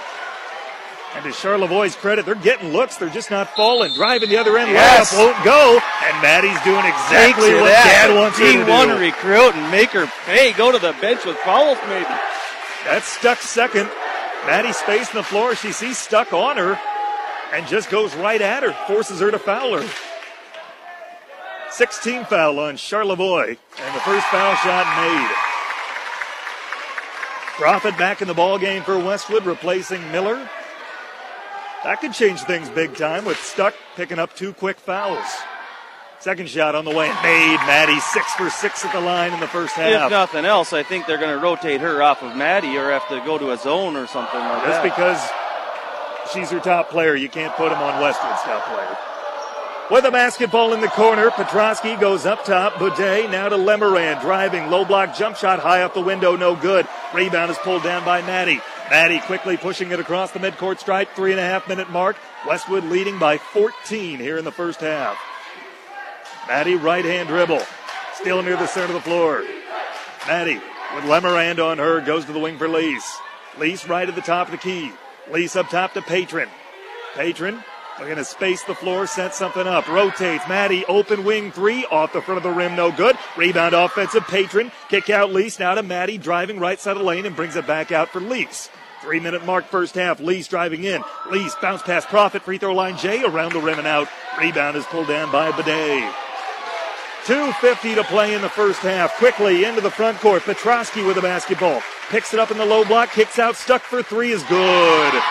And to Charlevoix's credit, they're getting looks, they're just not falling. Driving the other end, Yes. layup won't go. And Maddie's doing exactly what at Dad wants her to D1 do. recruit and make her pay. Go to the bench with fouls, maybe. That's Stuck second. Maddie's facing the floor. She sees Stuck on her and just goes right at her, forces her to foul her. 16 foul on Charlevoix, and the first foul shot made. Profit back in the ball game for Westwood, replacing Miller. That could change things big time with Stuck picking up two quick fouls. Second shot on the way, made. Maddie six for six at the line in the first half. If nothing else, I think they're going to rotate her off of Maddie or have to go to a zone or something like Just that. because she's her top player, you can't put him on Westwood's top player. With a basketball in the corner, Petrosky goes up top. Boudet now to Lemerand, driving, low block jump shot high up the window, no good. Rebound is pulled down by Maddie. Maddie quickly pushing it across the midcourt stripe, three and a half minute mark. Westwood leading by 14 here in the first half. Maddie right hand dribble, still near the center of the floor. Maddie with Lemerand on her goes to the wing for Lease. Lease right at the top of the key. Lease up top to Patron. Patron looking to space the floor, set something up. Rotates. Maddie open wing three off the front of the rim, no good. Rebound offensive. Patron kick out Lease now to Maddie driving right side of lane and brings it back out for Lease. Three minute mark first half. Lease driving in. Lease bounce pass profit free throw line Jay around the rim and out. Rebound is pulled down by Bidet. 2.50 to play in the first half. Quickly into the front court. Petrosky with the basketball. Picks it up in the low block. Kicks out. Stuck for three is good.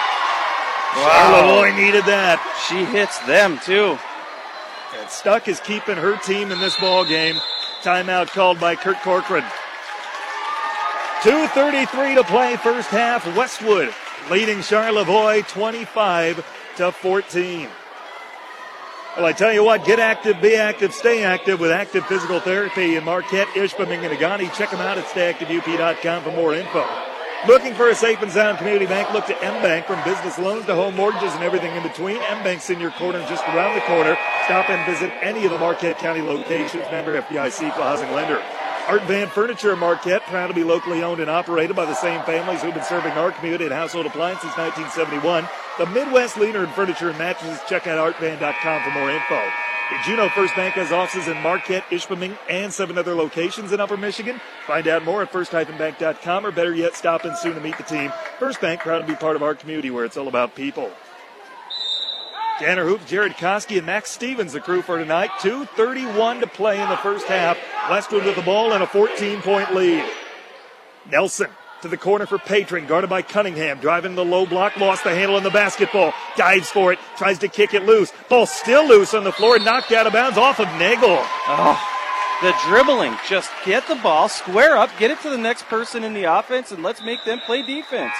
Charlevoix needed that. She hits them too. And Stuck is keeping her team in this ball game. Timeout called by Kurt Corcoran. 2.33 to play first half. Westwood leading Charlevoix 25 to 14. Well, I tell you what, get active, be active, stay active with active physical therapy in Marquette, Ishpeming, and Negaunee. Check them out at stayactiveup.com for more info. Looking for a safe and sound community bank? Look to M-Bank from business loans to home mortgages and everything in between. M-Bank's in your corner just around the corner. Stop and visit any of the Marquette County locations. Member FDIC equal housing lender. Art Van Furniture in Marquette, proud to be locally owned and operated by the same families who've been serving our community and household appliances since 1971. The Midwest leader in furniture and mattresses. Check out artvan.com for more info. Know First Bank has offices in Marquette, Ishpeming, and seven other locations in Upper Michigan? Find out more at first-bank.com or better yet, stop in soon to meet the team. First Bank, proud to be part of our community where it's all about people. Tanner Hoops, Jared Koski, and Max Stevens, the crew for tonight. 2.31 to play in the first half. Westwood with the ball and a 14 point lead. Nelson to the corner for Patron, guarded by Cunningham, driving the low block, lost the handle in the basketball, dives for it, tries to kick it loose. Ball still loose on the floor, knocked out of bounds off of Nagel. Oh, the dribbling. Just get the ball, square up, get it to the next person in the offense, and let's make them play defense.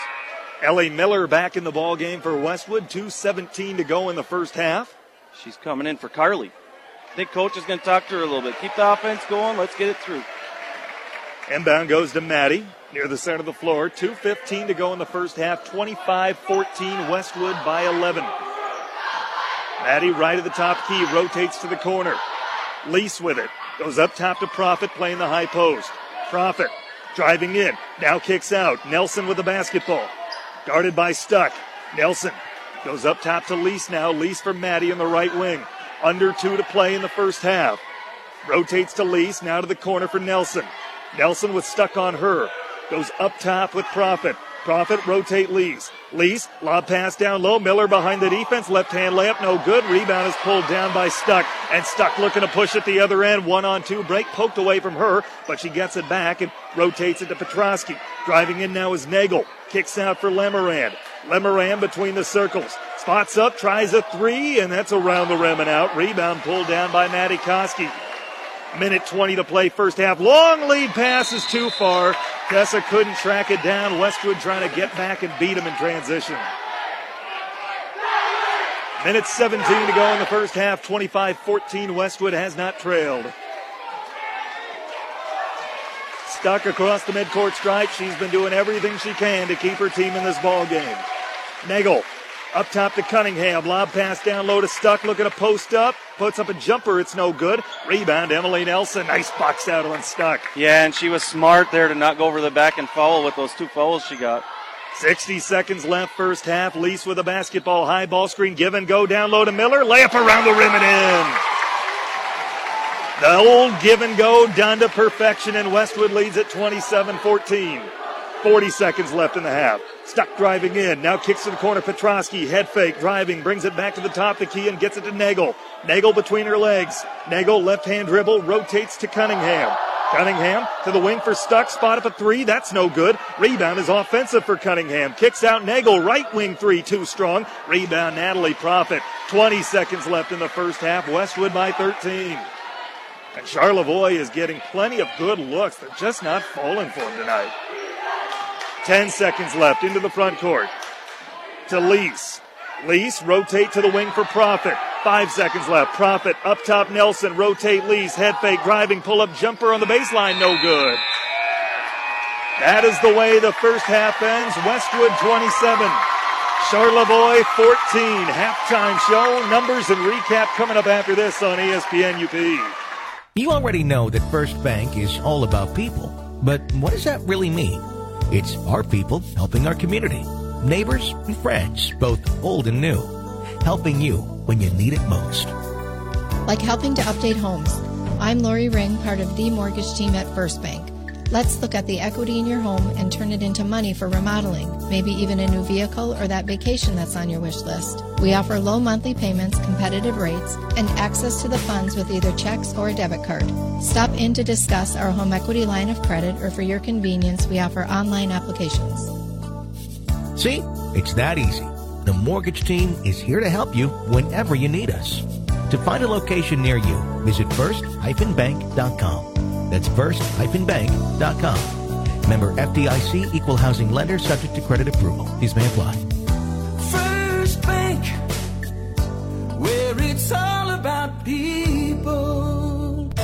Ellie Miller back in the ball game for Westwood. 2.17 to go in the first half. She's coming in for Carly. I think coach is going to talk to her a little bit. Keep the offense going. Let's get it through. Inbound goes to Maddie near the center of the floor. 2.15 to go in the first half. 25 14 Westwood by 11. Maddie right at the top key rotates to the corner. Lease with it. Goes up top to Profit playing the high post. Profit driving in. Now kicks out. Nelson with the basketball. Guarded by Stuck. Nelson goes up top to Lease now. Lease for Maddie in the right wing. Under two to play in the first half. Rotates to Lease. Now to the corner for Nelson. Nelson with Stuck on her. Goes up top with Profit. Profit rotate Lease. Lease, lob pass down low. Miller behind the defense. Left hand layup, no good. Rebound is pulled down by Stuck. And Stuck looking to push at the other end. One on two break. Poked away from her, but she gets it back and rotates it to Petrosky. Driving in now is Nagel. Kicks out for Lemerand. Lemerand between the circles. Spots up, tries a three, and that's around the rim and out. Rebound pulled down by Maddie Koski. Minute 20 to play first half. Long lead pass is too far. Tessa couldn't track it down. Westwood trying to get back and beat him in transition. Minute 17 to go in the first half. 25 14. Westwood has not trailed. Stuck across the midcourt stripe. She's been doing everything she can to keep her team in this ball game. Nagel up top to Cunningham. Lob pass down low to Stuck. Looking to post up. Puts up a jumper. It's no good. Rebound, Emily Nelson. Nice box out on Stuck. Yeah, and she was smart there to not go over the back and foul with those two fouls she got. 60 seconds left, first half. Lease with a basketball. High ball screen. Give and go down low to Miller. Layup around the rim and in. The old give and go done to perfection, and Westwood leads at 27 14. 40 seconds left in the half. Stuck driving in. Now kicks to the corner. Petrosky. Head fake. Driving. Brings it back to the top of the key and gets it to Nagel. Nagel between her legs. Nagel left hand dribble. Rotates to Cunningham. Cunningham to the wing for Stuck. Spot up a three. That's no good. Rebound is offensive for Cunningham. Kicks out Nagel. Right wing three. Too strong. Rebound Natalie Profit. 20 seconds left in the first half. Westwood by 13. And Charlevoix is getting plenty of good looks. They're just not falling for him tonight. 10 seconds left into the front court. To Lease. Lease rotate to the wing for Profit. Five seconds left. Profit up top. Nelson rotate. Lease head fake driving pull up jumper on the baseline. No good. That is the way the first half ends. Westwood 27. Charlevoix 14. Halftime show numbers and recap coming up after this on ESPN UP. You already know that First Bank is all about people, but what does that really mean? It's our people helping our community, neighbors and friends, both old and new, helping you when you need it most. Like helping to update homes. I'm Lori Ring, part of the mortgage team at First Bank. Let's look at the equity in your home and turn it into money for remodeling, maybe even a new vehicle or that vacation that's on your wish list. We offer low monthly payments, competitive rates, and access to the funds with either checks or a debit card. Stop in to discuss our home equity line of credit, or for your convenience, we offer online applications. See, it's that easy. The mortgage team is here to help you whenever you need us. To find a location near you, visit first-bank.com. That's first-bank.com. Member FDIC equal housing lender subject to credit approval. These may apply.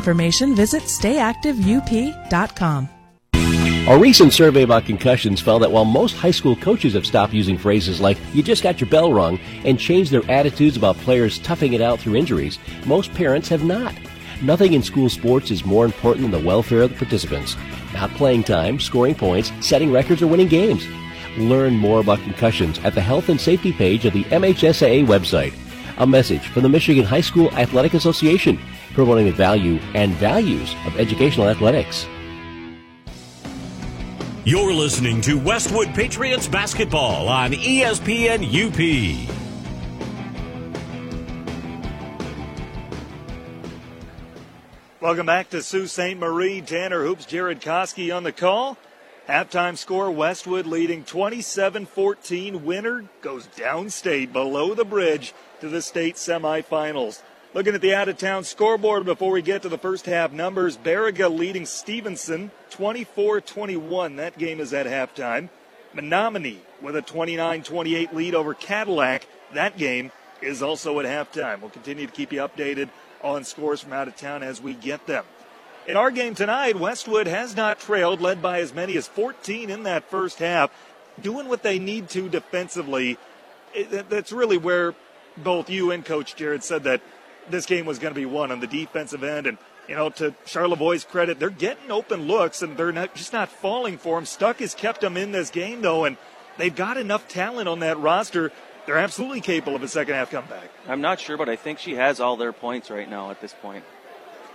information, visit stayactiveup.com. A recent survey about concussions found that while most high school coaches have stopped using phrases like, you just got your bell rung, and changed their attitudes about players toughing it out through injuries, most parents have not. Nothing in school sports is more important than the welfare of the participants. Not playing time, scoring points, setting records, or winning games. Learn more about concussions at the health and safety page of the MHSAA website. A message from the Michigan High School Athletic Association, promoting the value and values of educational athletics. You're listening to Westwood Patriots basketball on ESPN UP. Welcome back to Sault Ste. Marie. Tanner Hoops, Jared Koski on the call. Halftime score Westwood leading 27 14. Winner goes downstate below the bridge to the state semifinals. Looking at the out of town scoreboard before we get to the first half numbers, Baraga leading Stevenson 24 21. That game is at halftime. Menominee with a 29 28 lead over Cadillac. That game is also at halftime. We'll continue to keep you updated on scores from out of town as we get them. In our game tonight, Westwood has not trailed, led by as many as 14 in that first half. doing what they need to defensively. That's really where both you and Coach Jared said that this game was going to be won on the defensive end. And, you know, to Charlevoix's credit, they're getting open looks and they're not just not falling for him. Stuck has kept them in this game, though, and they've got enough talent on that roster. They're absolutely capable of a second half comeback. I'm not sure, but I think she has all their points right now at this point.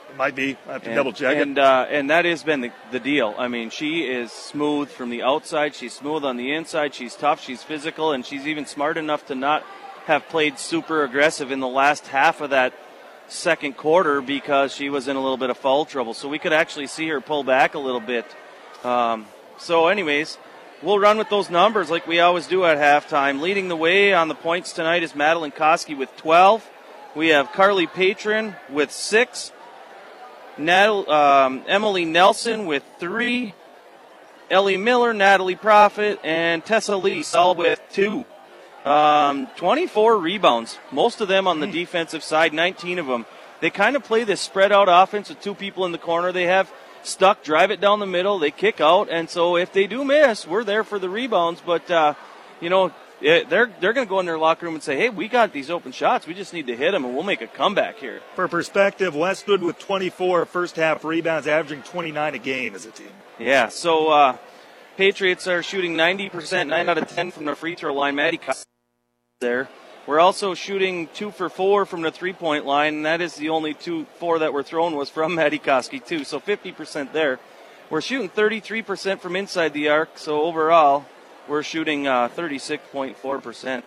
It might be. I have to and, double check and, it. Uh, and that has been the, the deal. I mean, she is smooth from the outside. She's smooth on the inside. She's tough. She's physical, and she's even smart enough to not have played super aggressive in the last half of that second quarter because she was in a little bit of foul trouble. So we could actually see her pull back a little bit. Um, so, anyways, we'll run with those numbers like we always do at halftime. Leading the way on the points tonight is Madeline Koski with 12. We have Carly Patron with six. Um, Emily Nelson with three. Ellie Miller, Natalie Profit, and Tessa Lee all with two. Um, 24 rebounds, most of them on the defensive side, 19 of them. They kind of play this spread out offense with two people in the corner. They have stuck, drive it down the middle, they kick out, and so if they do miss, we're there for the rebounds. But uh, you know, it, they're they're going to go in their locker room and say, "Hey, we got these open shots. We just need to hit them, and we'll make a comeback here." For perspective, Westwood with 24 first half rebounds, averaging 29 a game as a team. Yeah, so uh, Patriots are shooting 90%, 9 out of 10 from the free throw line. Maddie there. We're also shooting two for four from the three point line, and that is the only two four that were thrown was from Maddie Koski too. So 50% there. We're shooting 33% from inside the arc. So overall, we're shooting uh, 36.4%.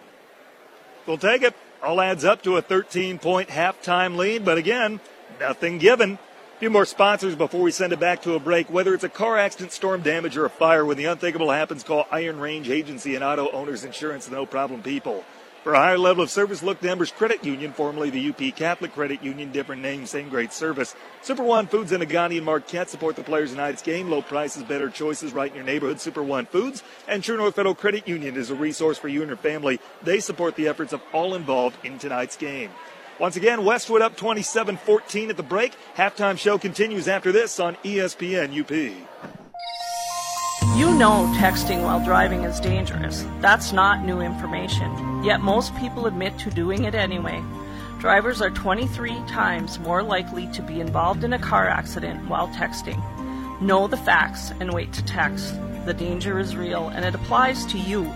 We'll take it. All adds up to a 13 point halftime lead, but again, nothing given. A few more sponsors before we send it back to a break. Whether it's a car accident, storm damage, or a fire, when the unthinkable happens, call Iron Range Agency and Auto Owners Insurance, no problem people. For a higher level of service, look to Embers Credit Union, formerly the UP Catholic Credit Union, different name, same great service. Super One Foods in Negaunee and Marquette support the players' in tonight's game. Low prices, better choices right in your neighborhood. Super One Foods and True North Federal Credit Union is a resource for you and your family. They support the efforts of all involved in tonight's game. Once again, Westwood up 27 14 at the break. Halftime show continues after this on ESPN UP. Know texting while driving is dangerous. That's not new information. Yet most people admit to doing it anyway. Drivers are 23 times more likely to be involved in a car accident while texting. Know the facts and wait to text. The danger is real and it applies to you.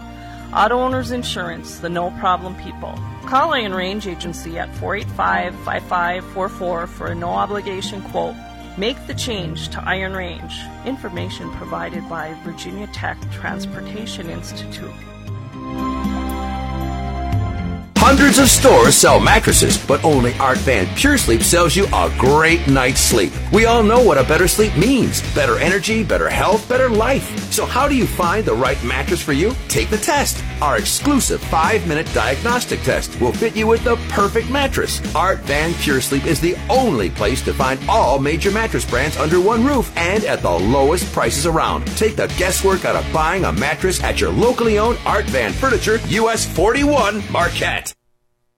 Auto Owners Insurance, the no problem people. Call Iron Range Agency at 485 5544 for a no obligation quote. Make the change to Iron Range. Information provided by Virginia Tech Transportation Institute. Hundreds of stores sell mattresses, but only Art Van Pure Sleep sells you a great night's sleep. We all know what a better sleep means. Better energy, better health, better life. So how do you find the right mattress for you? Take the test. Our exclusive five-minute diagnostic test will fit you with the perfect mattress. Art Van Pure Sleep is the only place to find all major mattress brands under one roof and at the lowest prices around. Take the guesswork out of buying a mattress at your locally owned Art Van Furniture, US 41 Marquette.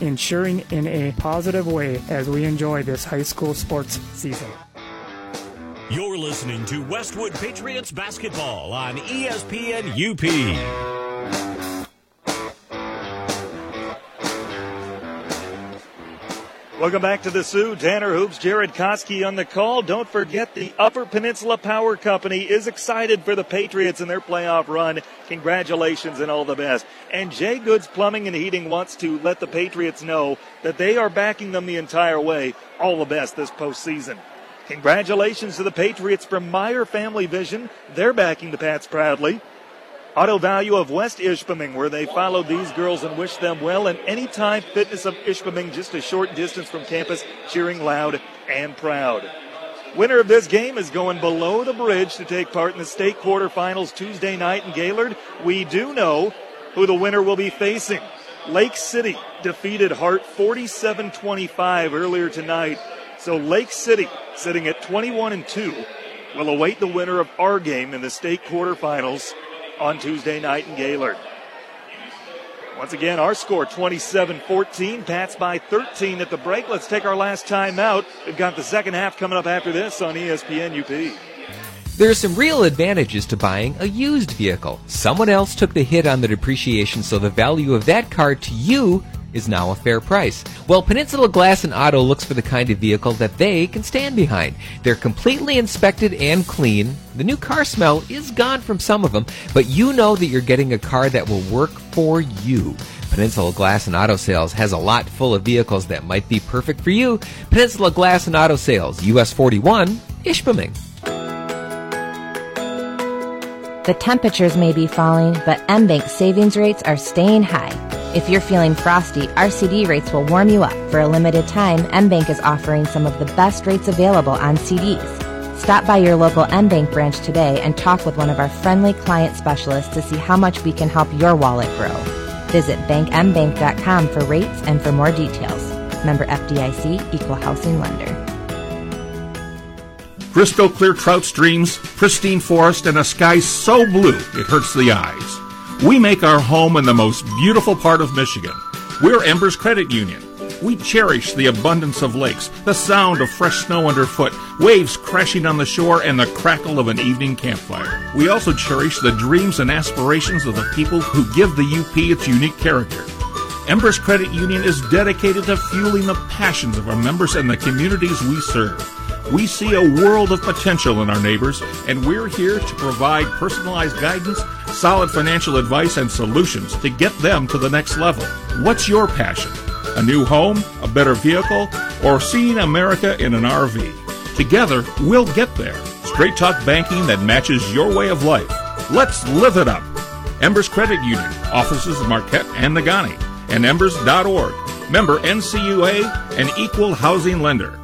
in cheering in a positive way as we enjoy this high school sports season. You're listening to Westwood Patriots basketball on ESPN UP. Welcome back to the Soo. Tanner Hoops, Jared Koski on the call. Don't forget the Upper Peninsula Power Company is excited for the Patriots and their playoff run. Congratulations and all the best. And Jay Goods Plumbing and Heating wants to let the Patriots know that they are backing them the entire way. All the best this postseason. Congratulations to the Patriots from Meyer Family Vision. They're backing the Pats proudly. Auto Value of West Ishpeming, where they followed these girls and wished them well, and Anytime Fitness of Ishpeming, just a short distance from campus, cheering loud and proud. Winner of this game is going below the bridge to take part in the state quarterfinals Tuesday night in Gaylord. We do know who the winner will be facing. Lake City defeated Hart 47 25 earlier tonight. So Lake City, sitting at 21 and 2, will await the winner of our game in the state quarterfinals on Tuesday night in Gaylord. Once again, our score 27 14. Pats by 13 at the break. Let's take our last time out. We've got the second half coming up after this on ESPN UP. There are some real advantages to buying a used vehicle. Someone else took the hit on the depreciation, so the value of that car to you is now a fair price. Well, Peninsula Glass and Auto looks for the kind of vehicle that they can stand behind. They're completely inspected and clean. The new car smell is gone from some of them, but you know that you're getting a car that will work for you. Peninsula Glass and Auto Sales has a lot full of vehicles that might be perfect for you. Peninsula Glass and Auto Sales, US 41, Ishpeming. The temperatures may be falling, but MBank savings rates are staying high. If you're feeling frosty, our CD rates will warm you up. For a limited time, MBank is offering some of the best rates available on CDs. Stop by your local MBank branch today and talk with one of our friendly client specialists to see how much we can help your wallet grow. Visit bankmbank.com for rates and for more details. Member FDIC, Equal Housing Lender. Crystal clear trout streams, pristine forest, and a sky so blue it hurts the eyes. We make our home in the most beautiful part of Michigan. We're Embers Credit Union. We cherish the abundance of lakes, the sound of fresh snow underfoot, waves crashing on the shore, and the crackle of an evening campfire. We also cherish the dreams and aspirations of the people who give the UP its unique character. Embers Credit Union is dedicated to fueling the passions of our members and the communities we serve. We see a world of potential in our neighbors, and we're here to provide personalized guidance, solid financial advice, and solutions to get them to the next level. What's your passion? A new home, a better vehicle, or seeing America in an RV? Together, we'll get there. Straight talk banking that matches your way of life. Let's live it up. Embers Credit Union, offices in Marquette and Negaunee, and embers.org. Member NCUA, an equal housing lender.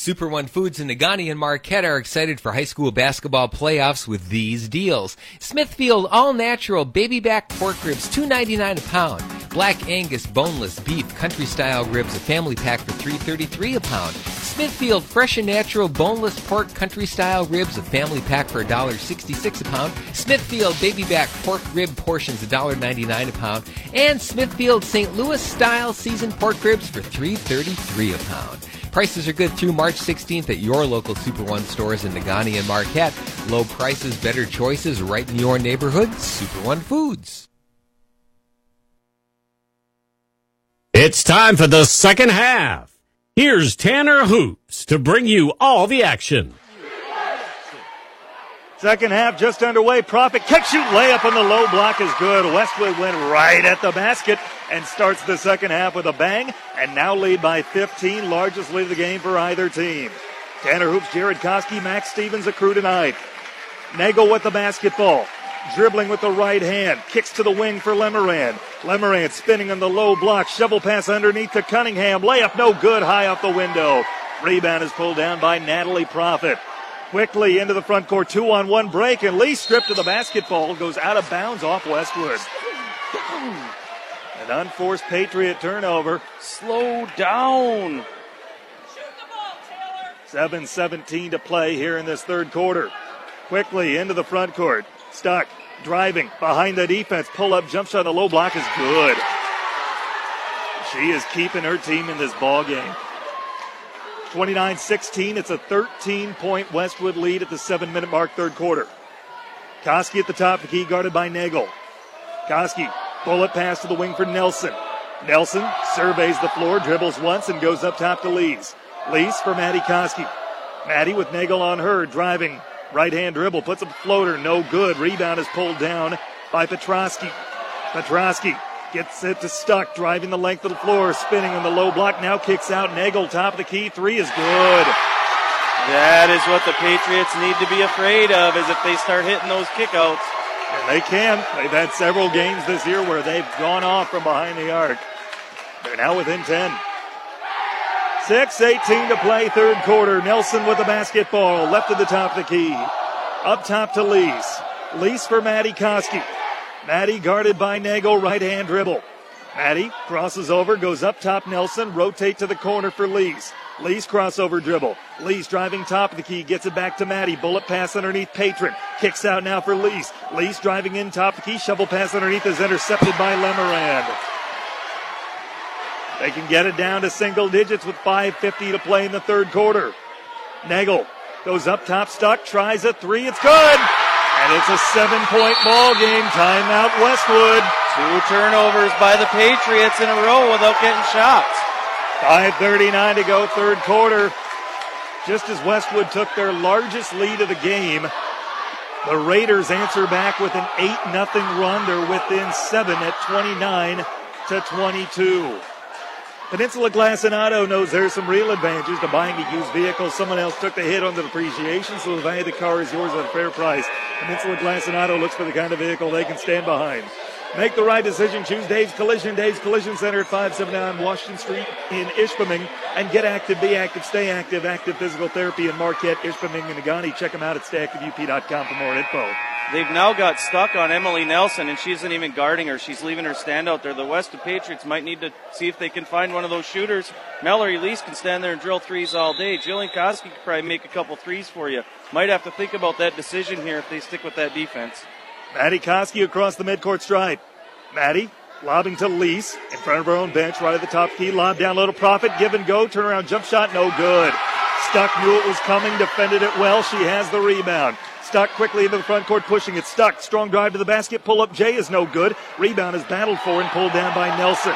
Super One Foods and Negaunee and Marquette are excited for high school basketball playoffs with these deals. Smithfield all natural baby back pork ribs, $2.99 a pound. Black Angus boneless beef country style ribs, a family pack for $3.33 a pound. Smithfield fresh and natural boneless pork country style ribs, a family pack for $1.66 a pound. Smithfield baby back pork rib portions, $1.99 a pound. And Smithfield St. Louis style seasoned pork ribs for $3.33 a pound. Prices are good through March 16th at your local Super One stores in Negaunee and Marquette. Low prices, better choices right in your neighborhood. Super One Foods. It's time for the second half. Here's Tanner Hoops to bring you all the action. Second half just underway. Profit kick shoot layup on the low block is good. Westwood went right at the basket and starts the second half with a bang and now lead by 15, largest lead of the game for either team. Tanner Hoops, Jared Koski, Max Stevens, a crew tonight. Nagel with the basketball. Dribbling with the right hand. Kicks to the wing for Lemerand. Lemerand spinning on the low block. Shovel pass underneath to Cunningham. Layup no good. High off the window. Rebound is pulled down by Natalie Profit. Quickly into the front court. Two on one break. And Lee stripped to the basketball. Goes out of bounds off Westwood. An unforced Patriot turnover. Slow down. 7 17 to play here in this third quarter. Quickly into the front court. Stuck. Driving behind the defense. Pull up jump shot the low block is good. She is keeping her team in this ball game. 29 16. It's a 13 point Westwood lead at the seven minute mark, third quarter. Koski at the top, the key guarded by Nagel. Koski, bullet pass to the wing for Nelson. Nelson surveys the floor, dribbles once, and goes up top to Lease. Lease for Maddie Koski. Maddie with Nagel on her, driving. Right hand dribble, puts up a floater, no good. Rebound is pulled down by Petrosky. Petrosky gets it to Stuck, driving the length of the floor, spinning on the low block, now kicks out. Nagel, top of the key, three is good. That is what the Patriots need to be afraid of, is if they start hitting those kickouts. And they can. They've had several games this year where they've gone off from behind the arc. They're now within 10. 6.18 to play, third quarter. Nelson with the basketball, left of the top of the key. Up top to Lease. Lease for Maddie Koski. Maddie guarded by Nagel, right hand dribble. Maddie crosses over, goes up top Nelson, rotate to the corner for Lease. Lease crossover dribble. Lease driving top of the key, gets it back to Maddie. Bullet pass underneath Patron. Kicks out now for Lease. Lease driving in top of the key. Shovel pass underneath is intercepted by Lemerand. They can get it down to single digits with 5.50 to play in the third quarter. Nagel goes up top, stuck, tries a three. It's good. And it's a seven point ball game. Timeout Westwood. Two turnovers by the Patriots in a row without getting shots. 5.39 to go, third quarter. Just as Westwood took their largest lead of the game, the Raiders answer back with an 8 0 run. They're within seven at 29 to 22. Peninsula Glass and Auto knows there's some real advantages to buying a used vehicle. Someone else took the hit on the depreciation, so the value of the car is yours at a fair price. Peninsula Glass and Auto looks for the kind of vehicle they can stand behind. Make the right decision. Choose Dave's Collision. Dave's Collision Center at 579 Washington Street in Ishpeming. And get active, be active, stay active. Active Physical Therapy in Marquette, Ishpeming, and Negaunee. Check them out at stayactiveup.com for more info. They've now got stuck on Emily Nelson, and she isn't even guarding her. She's leaving her stand out there. The Weston Patriots might need to see if they can find one of those shooters. Mallory Lease can stand there and drill threes all day. Jillian Koski could probably make a couple threes for you. Might have to think about that decision here if they stick with that defense. Maddie Koski across the midcourt stripe. Maddie lobbing to Lease in front of her own bench, right at the top key. Lob down to Profit. Give and go. Turnaround jump shot. No good. Stuck knew it was coming. Defended it well. She has the rebound. Stuck quickly into the front court, pushing it. Stuck. Strong drive to the basket. Pull up Jay is no good. Rebound is battled for and pulled down by Nelson.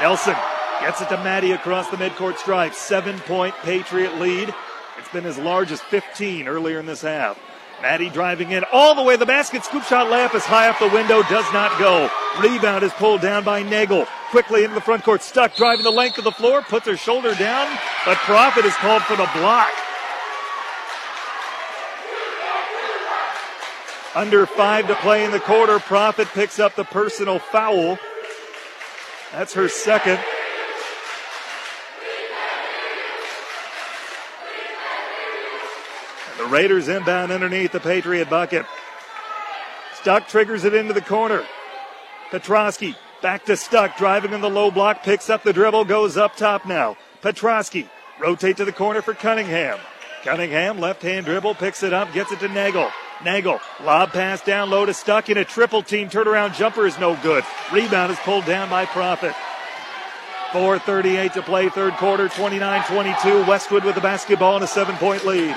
Nelson gets it to Maddie across the midcourt stripe. Seven point Patriot lead. It's been as large as 15 earlier in this half. Maddie driving in all the way the basket. Scoop shot layup is high off the window, does not go. Rebound is pulled down by Nagel. Quickly into the front court, stuck, driving the length of the floor, puts her shoulder down, but Profit is called for the block. Under five to play in the quarter. Profit picks up the personal foul. That's her second. The Raiders inbound underneath the Patriot bucket. Stuck triggers it into the corner. Petrosky back to Stuck, driving in the low block, picks up the dribble, goes up top now. Petrosky rotate to the corner for Cunningham. Cunningham, left hand dribble, picks it up, gets it to Nagel. Nagel, lob pass down low to Stuck in a triple team. Turnaround jumper is no good. Rebound is pulled down by Profit. 4.38 to play, third quarter, 29 22. Westwood with the basketball and a seven point lead.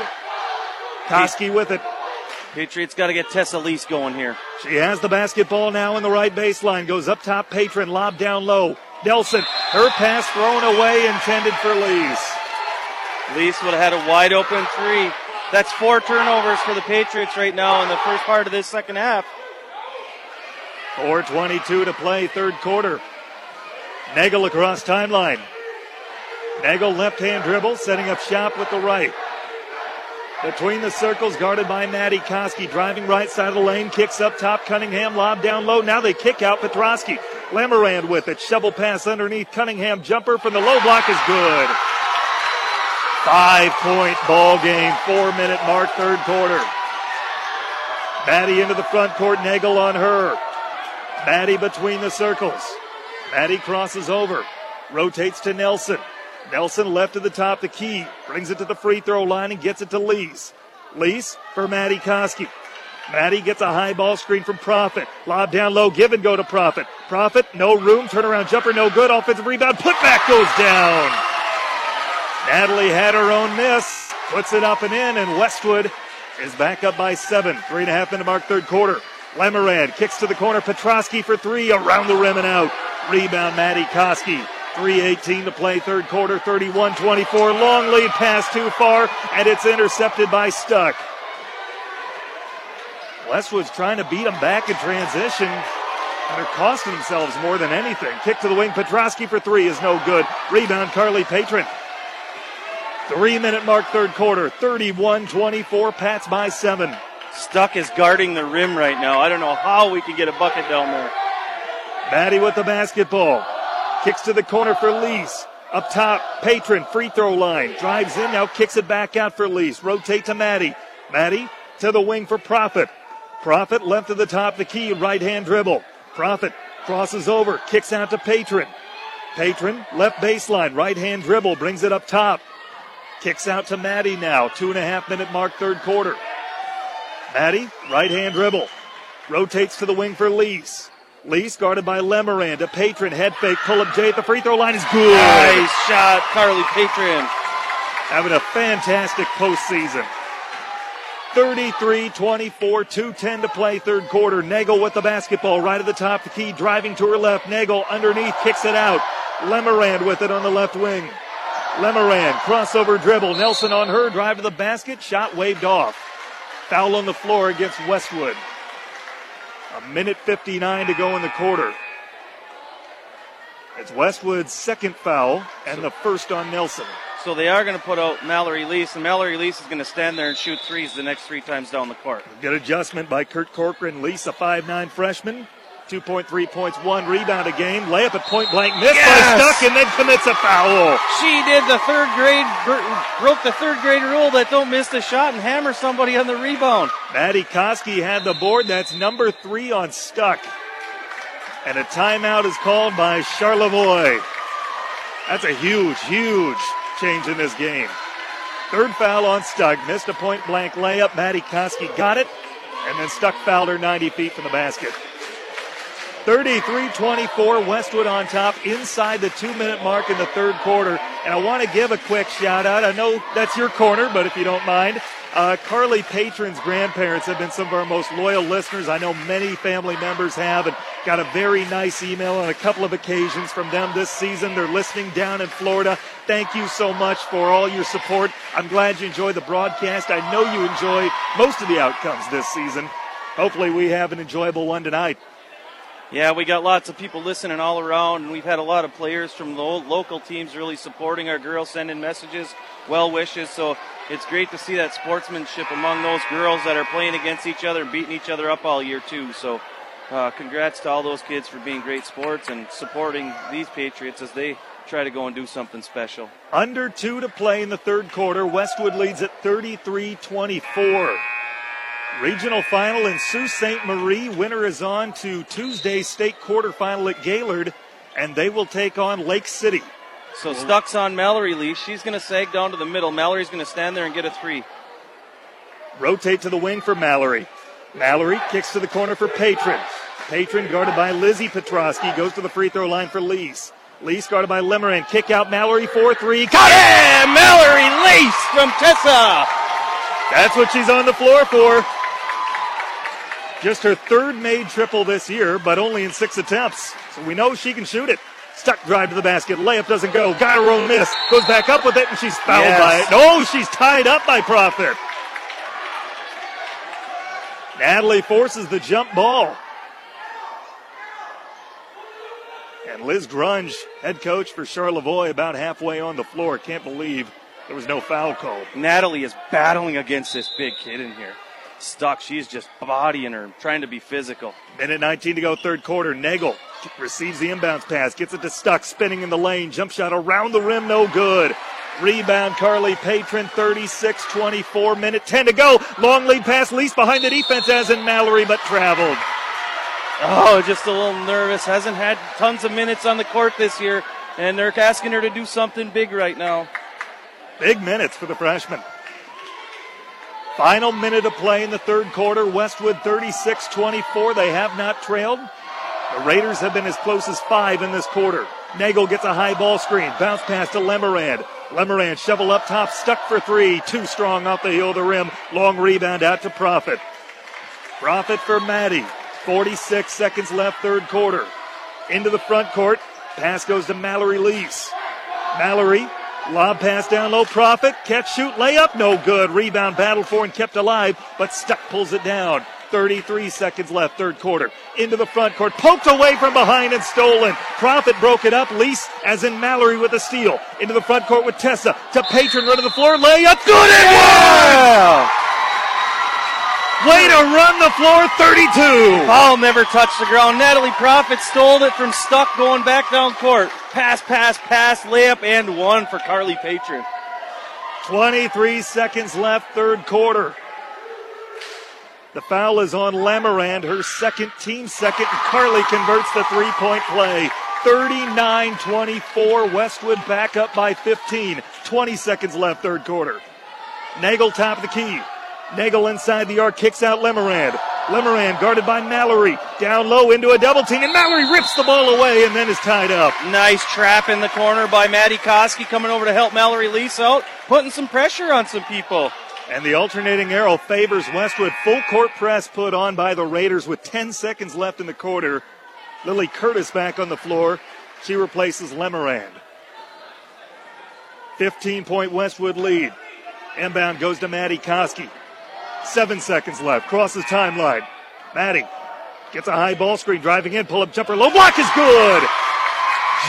Koski with it. Patriots got to get Tessa Lease going here. She has the basketball now in the right baseline. Goes up top, Patron, lob down low. Nelson, her pass thrown away, intended for Lease. Lease would have had a wide open three. That's four turnovers for the Patriots right now in the first part of this second half. 4.22 to play, third quarter. Nagel across timeline. Nagel left hand dribble, setting up shop with the right. Between the circles, guarded by Maddie Koski, driving right side of the lane, kicks up top. Cunningham lob down low. Now they kick out Petrosky. Lemerand with it. Shovel pass underneath. Cunningham jumper from the low block is good. Five point ball game, four minute mark, third quarter. Maddie into the front court, Nagel on her. Maddie between the circles. Maddie crosses over, rotates to Nelson. Nelson left to the top, the key, brings it to the free throw line and gets it to Lease. Lease for Maddie Koski. Maddie gets a high ball screen from Profit. Lob down low, give and go to Profit. Profit, no room, turnaround jumper, no good. Offensive rebound, putback goes down. Natalie had her own miss, puts it up and in, and Westwood is back up by seven. Three and a half minute mark, third quarter. Lemerand kicks to the corner. Petrosky for three, around the rim and out. Rebound, Maddie Koski. 3.18 to play, third quarter, 31 24. Long lead pass too far, and it's intercepted by Stuck. Westwood's trying to beat them back in transition, and they're costing themselves more than anything. Kick to the wing, Petrosky for three is no good. Rebound, Carly Patron. Three minute mark, third quarter, 31 24, Pats by seven. Stuck is guarding the rim right now. I don't know how we can get a bucket down there. Maddie with the basketball. Kicks to the corner for Lease. Up top, Patron, free throw line. Drives in, now kicks it back out for Lease. Rotate to Maddie. Maddie to the wing for Profit. Profit left of the top, the key, right hand dribble. Profit crosses over, kicks out to Patron. Patron, left baseline, right hand dribble, brings it up top. Kicks out to Maddie now. Two and a half minute mark, third quarter. Maddie, right hand dribble. Rotates to the wing for Lease. Lease guarded by Lemerand. A patron head fake. Pull up Jay at the free throw line is good. Nice shot, Carly Patron. Having a fantastic postseason. 33 24, 210 to play, third quarter. Nagel with the basketball right at the top, the key driving to her left. Nagel underneath kicks it out. Lemerand with it on the left wing. Lemerand, crossover dribble. Nelson on her, drive to the basket, shot waved off. Foul on the floor against Westwood. Minute 59 to go in the quarter. It's Westwood's second foul and the first on Nelson. So they are going to put out Mallory Lease, and Mallory Lease is going to stand there and shoot threes the next three times down the court. Good adjustment by Kurt Corcoran. Lease, a 5'9 freshman. 2.3 points, one rebound a game. Layup at point blank, missed Yes! by Stuck, and then commits a foul. She did the third grade, broke the third grade rule that don't miss the shot and hammer somebody on the rebound. Maddie Koski had the board. That's number three on Stuck. And a timeout is called by Charlevoix. That's a huge, huge change in this game. Third foul on Stuck. Missed a point blank layup. Maddie Koski got it. And then Stuck fouled her 90 feet from the basket. 33 24, Westwood on top inside the two minute mark in the third quarter. And I want to give a quick shout out. I know that's your corner, but if you don't mind, uh, Carly Patron's grandparents have been some of our most loyal listeners. I know many family members have, and got a very nice email on a couple of occasions from them this season. They're listening down in Florida. Thank you so much for all your support. I'm glad you enjoy the broadcast. I know you enjoy most of the outcomes this season. Hopefully, we have an enjoyable one tonight. Yeah, we got lots of people listening all around, and we've had a lot of players from the local teams really supporting our girls, sending messages, well wishes. So it's great to see that sportsmanship among those girls that are playing against each other and beating each other up all year too. So uh, congrats to all those kids for being great sports and supporting these Patriots as they try to go and do something special. Under two to play in the third quarter. Westwood leads at 33 24. Regional final in Sault Ste. Marie. Winner is on to Tuesday's state quarterfinal at Gaylord, and they will take on Lake City. So Stuck's on Mallory Lee. She's going to sag down to the middle. Mallory's going to stand there and get a three. Rotate to the wing for Mallory. Mallory kicks to the corner for Patron. Patron guarded by Lizzie Petrosky goes to the free throw line for Lease. Lease guarded by Lemerand. Kick out Mallory 4 3. Got Yeah, Mallory Lease from Tessa. That's what she's on the floor for. Just her third made triple this year, but only in six attempts. So we know she can shoot it. Stuck drive to the basket. Layup doesn't go. Got her own miss. Goes back up with it, and she's fouled Yes. by it. No, she's tied up by Profit. Natalie forces the jump ball. And Liz Grunge, head coach for Charlevoix, about halfway on the floor. Can't believe there was no foul call. Natalie is battling against this big kid in here. Stuck. She's just bodying her, trying to be physical. Minute 19 to go, third quarter. Nagel receives the inbounds pass, gets it to Stuck, spinning in the lane. Jump shot around the rim, no good. Rebound, Carly Patron, 36 24. Minute 10 to go. Long lead pass, Lease behind the defense, as in Mallory, but traveled. Oh, just a little nervous. Hasn't had tons of minutes on the court this year, and they're asking her to do something big right now. Big minutes for the freshman. Final minute of play in the third quarter. Westwood 36 24. They have not trailed. The Raiders have been as close as five in this quarter. Nagel gets a high ball screen. Bounce pass to Lemerand. Lemerand shovel up top, stuck for three. Too strong off the heel of the rim. Long rebound out to Profit. Profit for Maddie. 46 seconds left, third quarter. Into the front court. Pass goes to Mallory Lease. Mallory, lob pass down low. Profit, catch, shoot, layup, no good. Rebound battled for and kept alive, but Stuck pulls it down. 33 seconds left, third quarter. Into the front court, poked away from behind and stolen. Profit broke it up. Lease, as in Mallory with a steal. Into the front court with Tessa. To Patron, run to the floor, layup, good and one! Way to run the floor, 32. Ball never touched the ground. Natalie Profit stole it from Stuck going back down court. Pass, pass, pass, layup, and one for Carly Patron. 23 seconds left, third quarter. The foul is on Lemerand, her second, team second, and Carly converts the three point play. 39 24. Westwood back up by 15. 20 seconds left, third quarter. Nagel top of the key. Nagel inside the arc, kicks out Lemerand. Lemerand guarded by Mallory. Down low into a double team, and Mallory rips the ball away and then is tied up. Nice trap in the corner by Maddie Koski coming over to help Mallory Lease out, putting some pressure on some people. And the alternating arrow favors Westwood. Full court press put on by the Raiders with 10 seconds left in the quarter. Lily Curtis back on the floor. She replaces Lemerand. 15 point Westwood lead. Inbound goes to Maddie Koski. Seven seconds left. Crosses timeline. Maddie gets a high ball screen, driving in, pull up jumper, low block is good.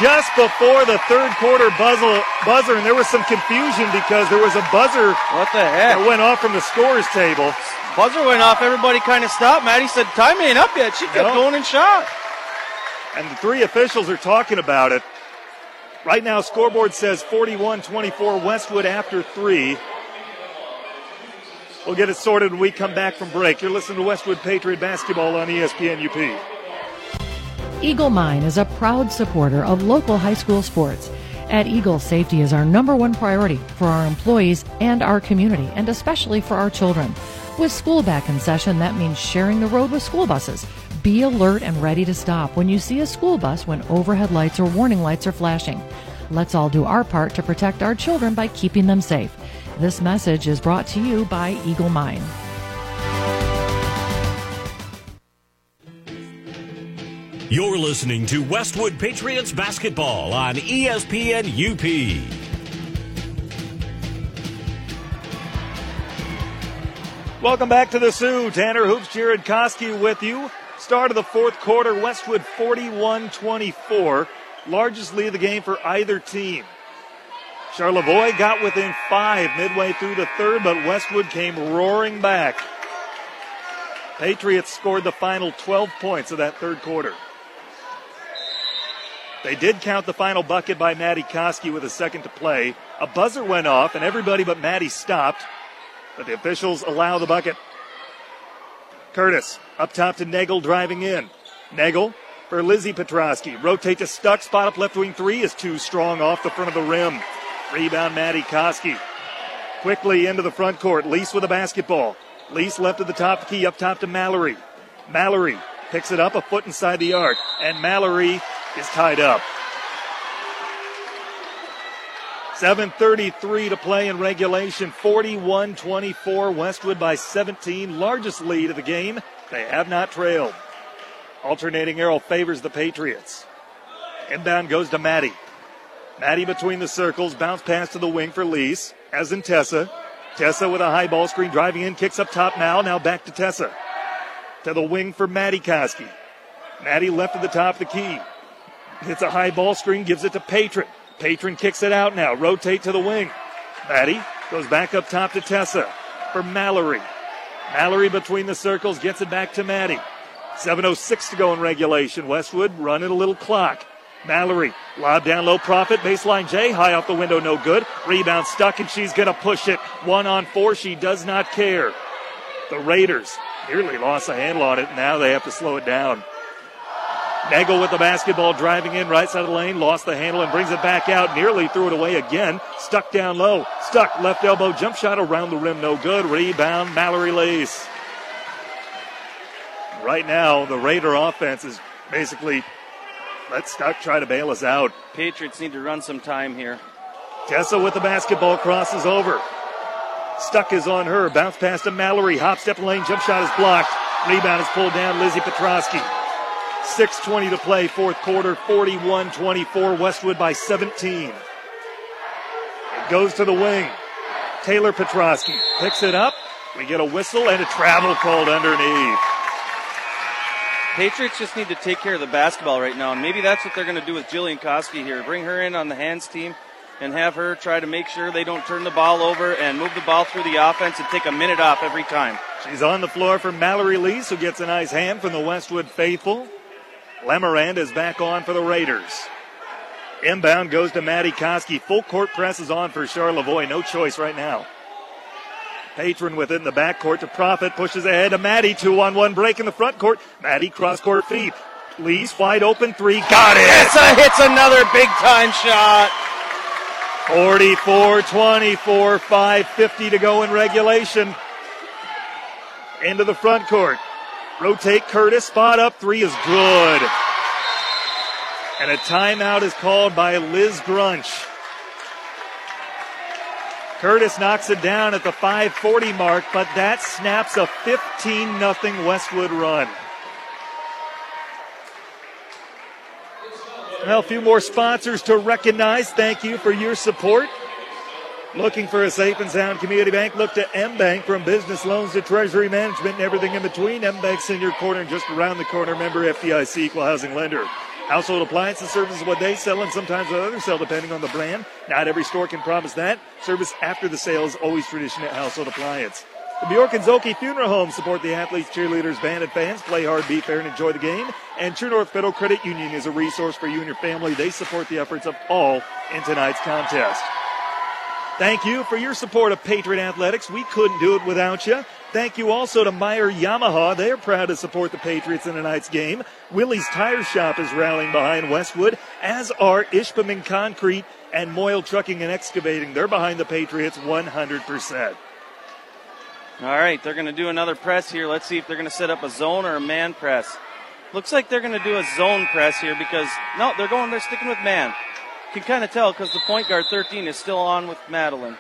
Just before the third quarter buzzer, buzzer, and there was some confusion because there was a buzzer. What the heck? That went off from the scores table. Buzzer went off. Everybody kind of stopped. Maddie said, "Time ain't up yet." She kept No. going and shot. And the three officials are talking about it. Right now, scoreboard says 41 24 Westwood after three. We'll get it sorted when we come back from break. You're listening to Westwood Patriot Basketball on ESPN UP. Eagle Mine is a proud supporter of local high school sports. At Eagle, safety is our number one priority for our employees and our community, and especially for our children. With school back in session, that means sharing the road with school buses. Be alert and ready to stop when you see a school bus when overhead lights or warning lights are flashing. Let's all do our part to protect our children by keeping them safe. This message is brought to you by Eagle Mine. You're listening to Westwood Patriots basketball on ESPN UP. Welcome back to the Soo. Tanner Hoops, Jared Koski with you. Start of the fourth quarter, Westwood 41 24. Largest lead of the game for either team. Charlevoix got within five midway through the third, but Westwood came roaring back. Patriots scored the final 12 points of that third quarter. They did count the final bucket by Maddie Koski with a second to play. A buzzer went off, and everybody but Maddie stopped, but the officials allow the bucket. Curtis up top to Nagel driving in. Nagel for Lizzie Petrosky. Rotate to Stuck. Spot up left wing three is too strong off the front of the rim. Rebound Maddie Koski. Quickly into the front court. Lease with a basketball. Lease left at the top key up top to Mallory. Mallory picks it up a foot inside the arc. And Mallory is tied up. 7.33 to play in regulation. 41 24. Westwood by 17. Largest lead of the game. They have not trailed. Alternating arrow favors the Patriots. Inbound goes to Maddie. Maddie between the circles. Bounce pass to the wing for Lease. As in Tessa. Tessa with a high ball screen driving in. Kicks up top now. Now back to Tessa. To the wing for Maddie Koski. Maddie left at the top of the key. Hits a high ball screen. Gives it to Patron. Patron kicks it out now. Rotate to the wing. Maddie goes back up top to Tessa for Mallory. Mallory between the circles gets it back to Maddie. 7.06 to go in regulation. Westwood running a little clock. Mallory, lob down low, profit, baseline J, high off the window, no good. Rebound stuck, and she's going to push it. One on four, she does not care. The Raiders nearly lost a handle on it. Now they have to slow it down. Nagel with the basketball driving in right side of the lane, lost the handle and brings it back out. Nearly threw it away again. Stuck down low. Stuck left elbow jump shot around the rim, no good. Rebound Mallory Lease. Right now, the Raider offense is basically let Stuck try to bail us out. Patriots need to run some time here. Tessa with the basketball crosses over. Stuck is on her. Bounce pass to Mallory. Hop step lane. Jump shot is blocked. Rebound is pulled down. Lizzie Petrosky. 6.20 to play, fourth quarter, 41 24. Westwood by 17. It goes to the wing. Taylor Petrosky picks it up. We get a whistle and a travel called underneath. Patriots just need to take care of the basketball right now, and maybe that's what they're going to do with Jillian Koski here. Bring her in on the hands team and have her try to make sure they don't turn the ball over and move the ball through the offense and take a minute off every time. She's on the floor for Mallory Lease, who gets a nice hand from the Westwood faithful. Lemerand is back on for the Raiders. Inbound goes to Maddie Koski. Full court press is on for Charlevoix. No choice right now. Patron within the backcourt to Profit. Pushes ahead to Maddie. Two on one break in the front court. Maddie cross court feed. Lease wide open three. Got it. Tessa hits another big time shot. 44 24, 5.50 to go in regulation. Into the front court. Rotate Curtis. Spot up. Three is good. And a timeout is called by Liz Grunch. Curtis knocks it down at the 540 mark, but that snaps a 15 0 Westwood run. Well, a few more sponsors to recognize. Thank you for your support. Looking for a safe and sound community bank? Look to M Bank from business loans to treasury management and everything in between. M Bank's in your corner and just around the corner. Member FDIC equal housing lender. Household appliances services what they sell and sometimes what others sell depending on the brand. Not every store can promise that. Service after the sale is always tradition at Household Appliance. The Bjork and Zhulkie Funeral Home support the athletes, cheerleaders, band, and fans. Play hard, be fair, and enjoy the game. And True North Federal Credit Union is a resource for you and your family. They support the efforts of all in tonight's contest. Thank you for your support of Patriot Athletics. We couldn't do it without you. Thank you also to Meyer Yamaha. They're proud to support the Patriots in tonight's game. Willie's Tire Shop is rallying behind Westwood, as are Ishpeming Concrete and Moyle Trucking and Excavating. They're behind the Patriots 100%. All right, they're going to do another press here. Let's see if they're going to set up a zone or a man press. Looks like they're going to do a zone press here because no, they're going. They're sticking with man. You can kind of tell because the point guard 13 is still on with Madeline.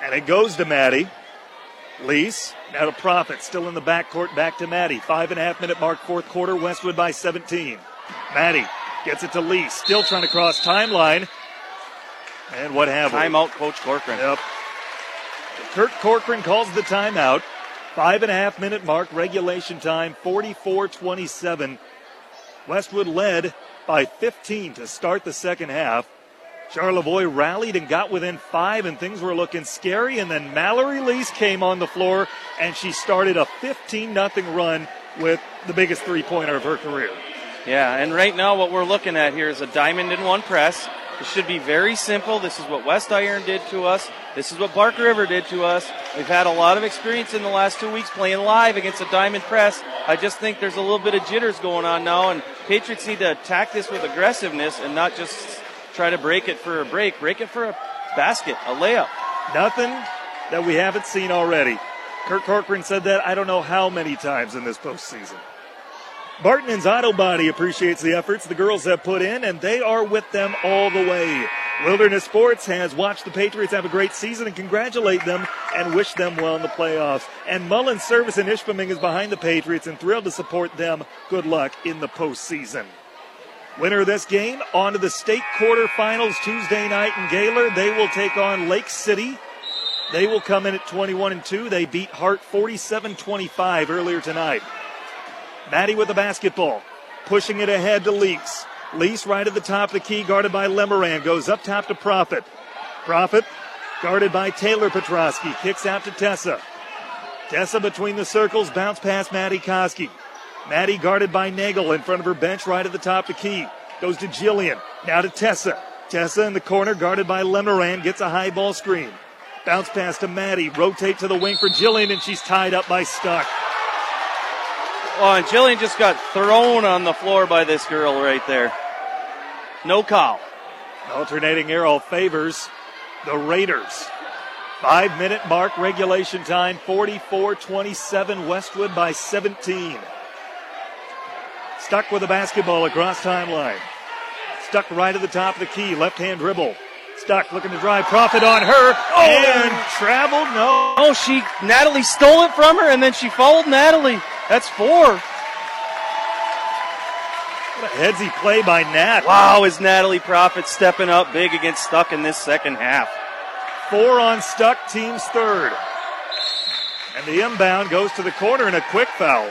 And it goes to Maddie. Lease, now to Profit, still in the backcourt, back to Maddie. Five and a half minute mark, fourth quarter, Westwood by 17. Maddie gets it to Lease, still trying to cross timeline. And what have Timeout, we? Coach Corcoran. Yep. Kurt Corcoran calls the timeout. Five and a half minute mark, regulation time, 44 27. Westwood led by 15 to start the second half. Charlevoix rallied and got within five, and things were looking scary. And then Mallory Lease came on the floor, and she started a 15 0 run with the biggest three pointer of her career. Yeah, and right now what we're looking at here is a diamond in one press. It should be very simple. This is what West Iron did to us. This is what Bark River did to us. We've had a lot of experience in the last two weeks playing live against a diamond press. I just think there's a little bit of jitters going on now, and Patriots need to attack this with aggressiveness and not just try to break it for a break. Break it for a basket, a layup. Nothing that we haven't seen already. Kurt Corcoran said that I don't know how many times in this postseason. Barton's Auto Body appreciates the efforts the girls have put in, and they are with them all the way. Wilderness Sports has watched the Patriots have a great season and congratulate them and wish them well in the playoffs. And Mullins Service in Ishpeming is behind the Patriots and thrilled to support them. Good luck in the postseason. Winner of this game on to the state quarterfinals Tuesday night in Gaylord. They will take on Lake City. They will come in at 21 and 2. They beat Hart 47 25 earlier tonight. Maddie with the basketball, pushing it ahead to Leaks. Lease right at the top of the key, guarded by Lemerand, goes up top to Profit. Profit guarded by Taylor Petrosky, kicks out to Tessa. Tessa between the circles, bounce past Maddie Koski. Maddie guarded by Nagel in front of her bench right at the top of the key. Goes to Jillian. Now to Tessa. Tessa in the corner guarded by Lemerand gets a high ball screen. Bounce pass to Maddie. Rotate to the wing for Jillian and she's tied up by Stuck. Oh, and Jillian just got thrown on the floor by this girl right there. No call. Alternating arrow favors the Raiders. Five minute mark, regulation time, 44 27, Westwood by 17. Stuck with the basketball across timeline. Stuck right at the top of the key, left hand dribble. Stuck looking to drive, profit on her, oh. and traveled. No. Oh, she, Natalie stole it from her, and then she followed Natalie. That's four. What a headsy play by Nat. Wow, is Natalie Profit stepping up big against Stuck in this second half. Four on Stuck, team's third. And the inbound goes to the corner and a quick foul.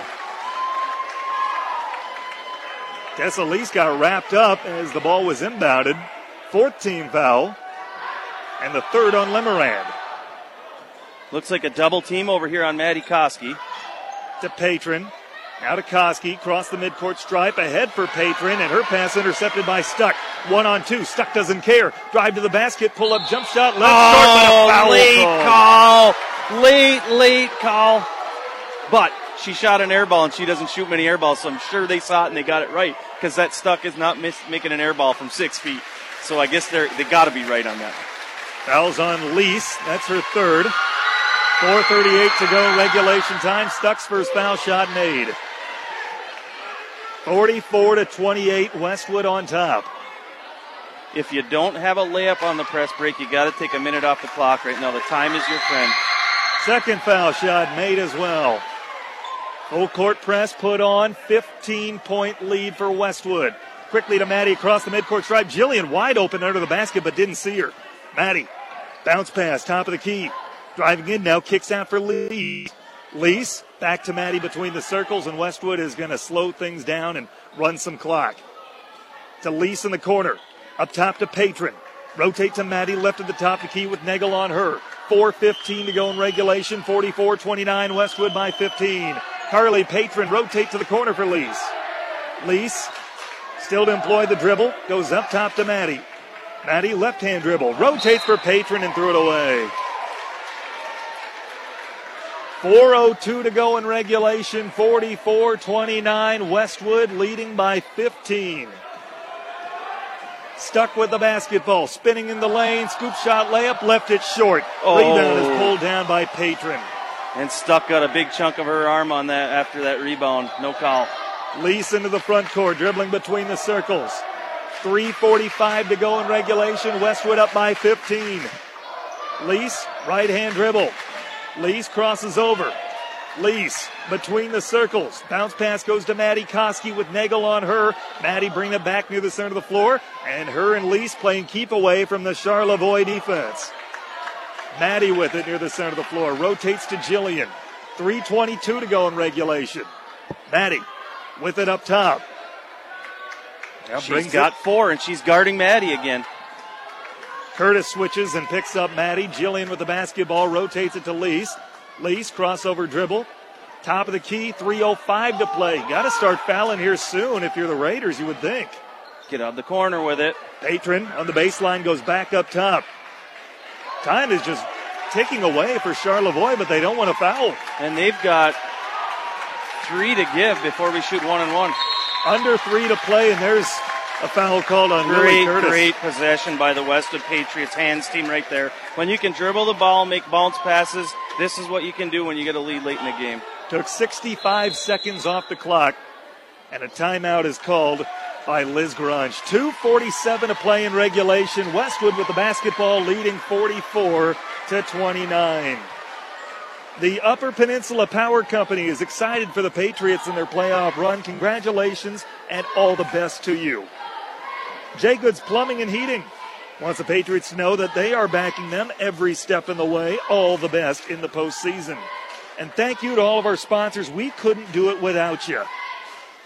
Tessa Lease got wrapped up as the ball was inbounded. Fourth team foul. And the third on Lemerand. Looks like a double team over here on Maddie Koski. to Patron. Now to Koski, cross the midcourt stripe, ahead for Patron, and her pass intercepted by Stuck. One on two. Stuck doesn't care. Drive to the basket, pull up jump shot, left oh, start, but a late call. call. Late, late call. But she shot an air ball and she doesn't shoot many air balls, so I'm sure they saw it and they got it right because that Stuck is not miss, making an air ball from six feet. So I guess they're they got to be right on that. Fouls on Lease. That's her third. 4.38 to go, regulation time. Stuck's first foul shot made. 44 to 28, Westwood on top. If you don't have a layup on the press break, you got to take a minute off the clock right now. The time is your friend. Second foul shot made as well. Full court press put on, 15 point lead for Westwood. Quickly to Maddie across the midcourt stripe. Jillian wide open under the basket, but didn't see her. Maddie, bounce pass, top of the key. Driving in now, kicks out for Lease. Lease back to Maddie between the circles, and Westwood is going to slow things down and run some clock. To Lease in the corner. Up top to Patron. Rotate to Maddie, left at the top of key with Nagel on her. 4.15 to go in regulation. 44 29, Westwood by 15. Carly Patron rotate to the corner for Lease. Lease still to employ the dribble. Goes up top to Maddie. Maddie left hand dribble. Rotates for Patron and threw it away. 4.02 to go in regulation. 44 29. Westwood leading by 15. Stuck with the basketball. Spinning in the lane. Scoop shot layup. Left it short. Oh. Rebound is oh. pulled down by Patron. And Stuck got a big chunk of her arm on that after that rebound. No call. Lease into the front court, dribbling between the circles. 3.45 to go in regulation. Westwood up by 15. Lease, right hand dribble. Lease crosses over. Lease between the circles. Bounce pass goes to Maddie Koski with Nagel on her. Maddie bring it back near the center of the floor. And her and Lease playing keep away from the Charlevoix defense. Maddie with it near the center of the floor. Rotates to Jillian. 3.22 to go in regulation. Maddie with it up top. Now She's got it. four, and she's guarding Maddie again. Curtis switches and picks up Maddie. Jillian with the basketball rotates it to Lease. Lease crossover dribble. Top of the key, 3.05 to play. Got to start fouling here soon if you're the Raiders, you would think. Get out the corner with it. Patron on the baseline goes back up top. Time is just ticking away for Charlevoix, but they don't want to foul. And they've got three to give before we shoot one and one. Under three to play, and there's a foul called on Great, Curtis. great possession by the Westwood Patriots hands team right there. When you can dribble the ball, make bounce passes, this is what you can do when you get a lead late in the game. Took 65 seconds off the clock, and a timeout is called by Liz Grunge. 2.47 to play in regulation. Westwood with the basketball leading 44 to 29. The Upper Peninsula Power Company is excited for the Patriots in their playoff run. Congratulations and all the best to you. Jay Goods Plumbing and Heating wants the Patriots to know that they are backing them every step in the way. All the best in the postseason. And thank you to all of our sponsors. We couldn't do it without you.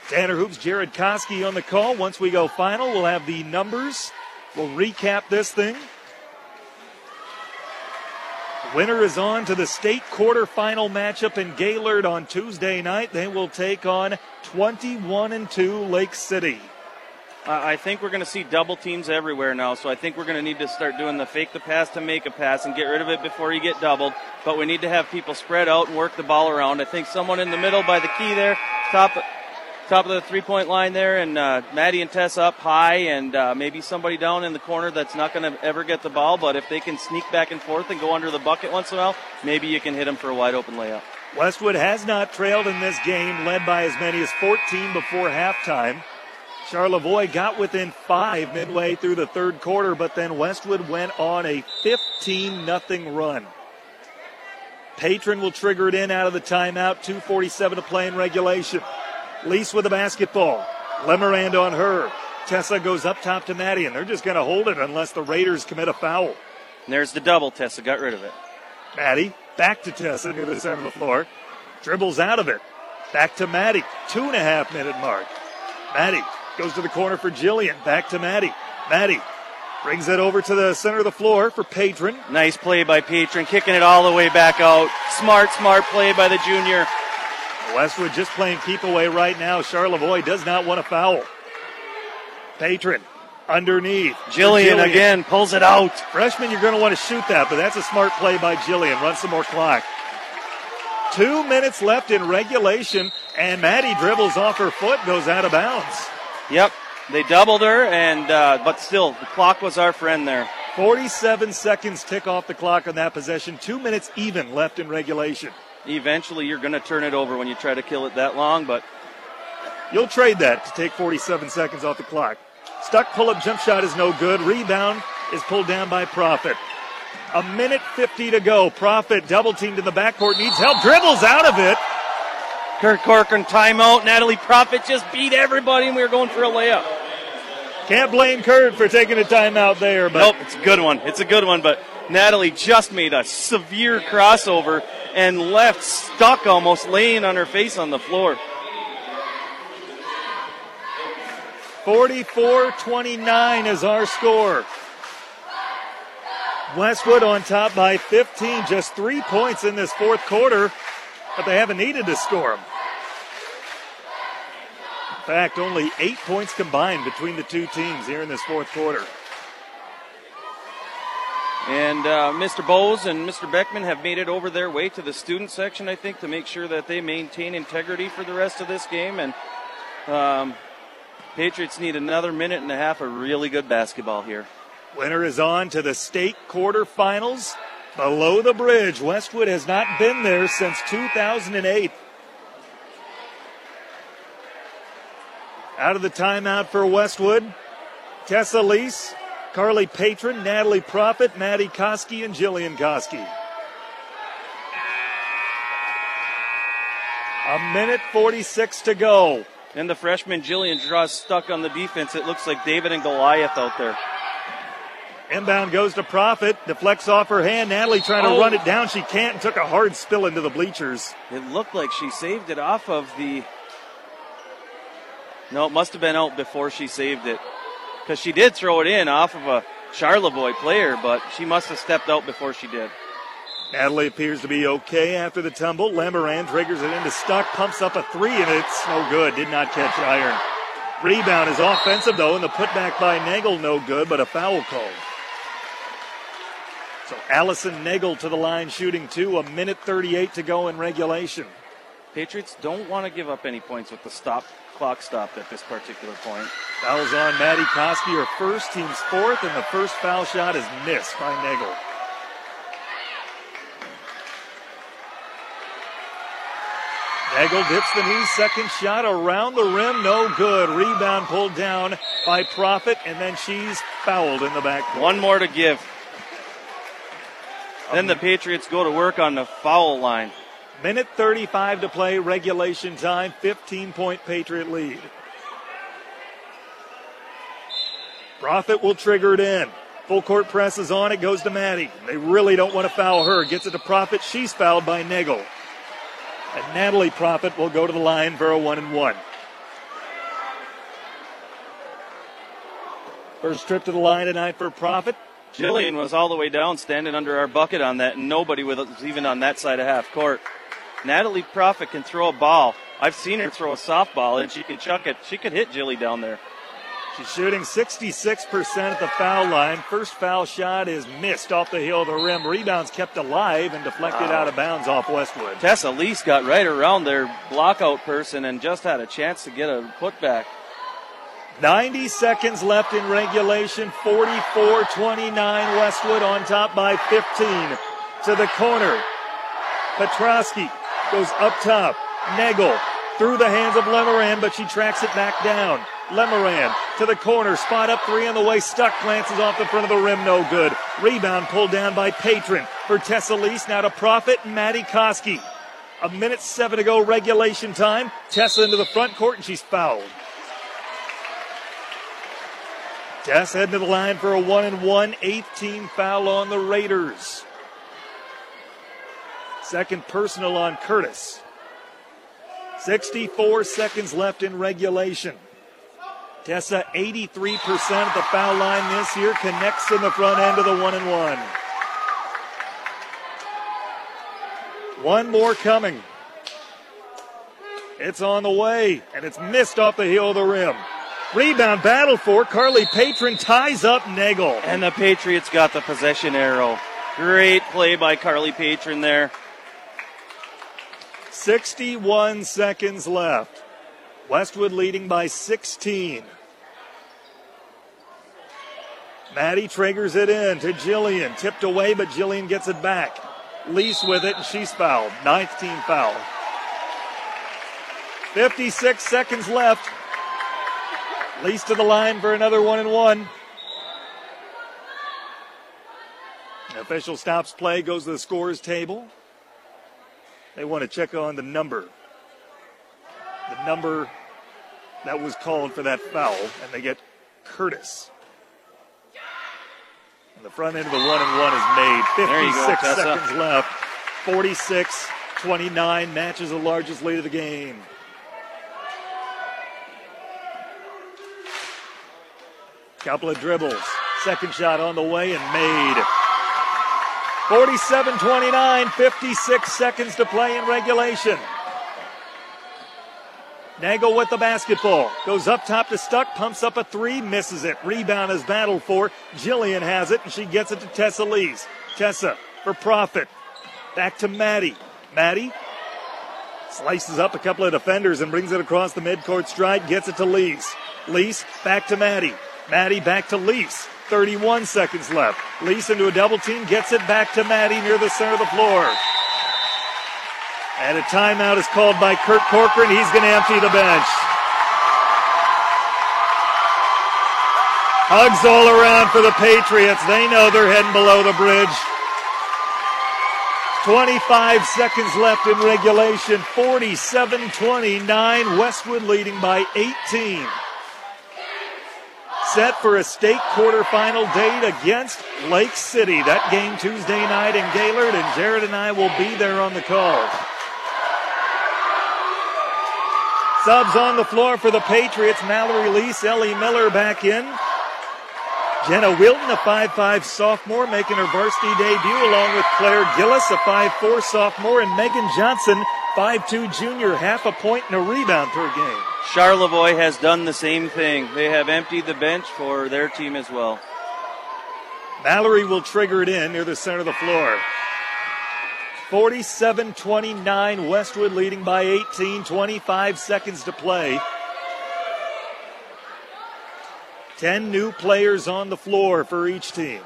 Tanner Hoops, Jared Koski on the call. Once we go final, we'll have the numbers. We'll recap this thing. Winner is on to the state quarterfinal matchup in Gaylord on Tuesday night. They will take on 21 and 2 Lake City. I think we're going to see double teams everywhere now, so I think we're going to need to start doing the fake the pass to make a pass and get rid of it before you get doubled. But we need to have people spread out and work the ball around. I think someone in the middle by the key there, top top of the three point line there, and uh, Maddie and Tess up high, and uh, maybe somebody down in the corner that's not going to ever get the ball. But if they can sneak back and forth and go under the bucket once in a while, maybe you can hit them for a wide open layup. Westwood has not trailed in this game, led by as many as 14 before halftime. Charlevoix got within five midway through the third quarter, but then Westwood went on a 15 0 run. Patron will trigger it in out of the timeout. 2.47 to play in regulation. Lease with the basketball. Lemerand on her. Tessa goes up top to Maddie, and they're just going to hold it unless the Raiders commit a foul. And there's the double. Tessa got rid of it. Maddie back to Tessa near the center of the floor. Dribbles out of it. Back to Maddie. Two and a half minute mark. Maddie goes to the corner for Jillian. Back to Maddie. Maddie brings it over to the center of the floor for Patron. Nice play by Patron, kicking it all the way back out. Smart, smart play by the junior. Westwood just playing keep away right now. Charlevoix does not want to foul. Patron underneath. Jillian, Jillian, again pulls it out. Freshman, you're going to want to shoot that, but that's a smart play by Jillian. Run some more clock. Two minutes left in regulation, and Maddie dribbles off her foot, goes out of bounds. Yep, they doubled her, and uh, but still, the clock was our friend there. 47 seconds tick off the clock on that possession. Two minutes even left in regulation. Eventually, you're going to turn it over when you try to kill it that long, but you'll trade that to take 47 seconds off the clock. Stuck pull up jump shot is no good. Rebound is pulled down by Profit. A minute 50 to go. Profit double teamed in the backcourt needs help. Dribbles out of it. Kurt Corcoran timeout. Natalie Profit just beat everybody, and we were going for a layup. Can't blame Kurt for taking a timeout there, but nope, it's a good one. It's a good one, but Natalie just made a severe crossover and left stuck almost laying on her face on the floor. 44 29 is our score. Westwood on top by 15, just three points in this fourth quarter, but they haven't needed to score them. In fact, only eight points combined between the two teams here in this fourth quarter. And uh, Mr. Bowles and Mr. Beckman have made it over their way to the student section, I think, to make sure that they maintain integrity for the rest of this game. And um, Patriots need another minute and a half of really good basketball here. Winner is on to the state quarterfinals. Below the bridge, Westwood has not been there since 2008. Out of the timeout for Westwood, Tessa Lease, Carly Patron, Natalie Profit, Maddie Koski, and Jillian Koski. A minute 46 to go. And the freshman Jillian draws stuck on the defense. It looks like David and Goliath out there. Inbound goes to Profit, deflects off her hand. Natalie trying to oh. run it down. She can't took a hard spill into the bleachers. It looked like she saved it off of the. No, it must have been out before she saved it because she did throw it in off of a Charlevoix player, but she must have stepped out before she did. Natalie appears to be okay after the tumble. Lemerand triggers it into Stuck, pumps up a three, and it's no good. Did not catch iron. Rebound is offensive, though, and the putback by Nagel no good, but a foul call. So Allison Nagel to the line shooting two, a minute 38 to go in regulation. Patriots don't want to give up any points with the stop clock stopped at this particular point. Fouls on Maddie Koski, her first, team's fourth, and the first foul shot is missed by Nagel. Nagel dips the knee, second shot around the rim, no good. Rebound pulled down by Profit, and then she's fouled in the back. One more to give. Then the Patriots go to work on the foul line. Minute 35 to play, regulation time, 15 point Patriot lead. Profit will trigger it in. Full court press is on. It goes to Maddie. They really don't want to foul her. Gets it to Profit. She's fouled by Nagel. And Natalie Profit will go to the line for a one and one. First trip to the line tonight for Profit. Jillian was all the way down, standing under our bucket on that, and nobody was even on that side of half court. Natalie Profit can throw a ball. I've seen her throw a softball, and she can chuck it. She could hit Jilly down there. She's shooting 66% at the foul line. First foul shot is missed off the heel of the rim. Rebounds kept alive and deflected wow. out of bounds off Westwood. Tessa Lease got right around their blockout person and just had a chance to get a putback. 90 seconds left in regulation. 44 29. Westwood on top by 15. To the corner. Petrosky goes up top. Nagel through the hands of Lemerand, but she tracks it back down. Lemerand to the corner, spot up three on the way, stuck, glances off the front of the rim, no good. Rebound pulled down by Patron for Tessa Lease, now to Profit, Maddie Koski. A minute seven to go, regulation time. Tessa into the front court, and she's fouled. Tess heading to the line for a one and one, 18 foul on the Raiders. Second personal on Curtis. 64 seconds left in regulation. Tessa 83% at the foul line this year, connects in the front end of the one and one. One more coming. It's on the way, and it's missed off the heel of the rim. Rebound battle for Carly Patron ties up Nagel. And the Patriots got the possession arrow. Great play by Carly Patron there. 61 seconds left. Westwood leading by 16. Maddie triggers it in to Jillian. Tipped away, but Jillian gets it back. Lease with it, and she's fouled. Ninth team foul. 56 seconds left. Lease to the line for another one and one. Official stops play, goes to the scores table. They want to check on the number. The number that was called for that foul, and they get Curtis. And the front end of the one and one is made. There you go, 56 Tessa. seconds left. 46 29 matches the largest lead of the game. Couple of dribbles. Second shot on the way and made. 47 29, 56 seconds to play in regulation. Nagel with the basketball. Goes up top to Stuck, pumps up a three, misses it. Rebound is battled for. Jillian has it, and she gets it to Tessa Lease. Tessa for profit. Back to Maddie. Maddie slices up a couple of defenders and brings it across the midcourt stride, gets it to Lease. Lease back to Maddie. Maddie back to Lease. 31 seconds left. Lease into a double team, gets it back to Maddie near the center of the floor. And a timeout is called by Kurt Corcoran. He's going to empty the bench. Hugs all around for the Patriots. They know they're heading below the bridge. 25 seconds left in regulation. 47 29. Westwood leading by 18. Set for a state quarterfinal date against Lake City. That game Tuesday night in Gaylord, and Jared and I will be there on the call. Subs on the floor for the Patriots. Mallory Lease, Ellie Miller back in. Jenna Wilton, a 5'5 sophomore, making her varsity debut, along with Claire Gillis, a 5'4 sophomore, and Megan Johnson, 5'2 junior, half a point and a rebound per game. Charlevoix has done the same thing. They have emptied the bench for their team as well. Mallory will trigger it in near the center of the floor. 47 29, Westwood leading by 18, 25 seconds to play. 10 new players on the floor for each team.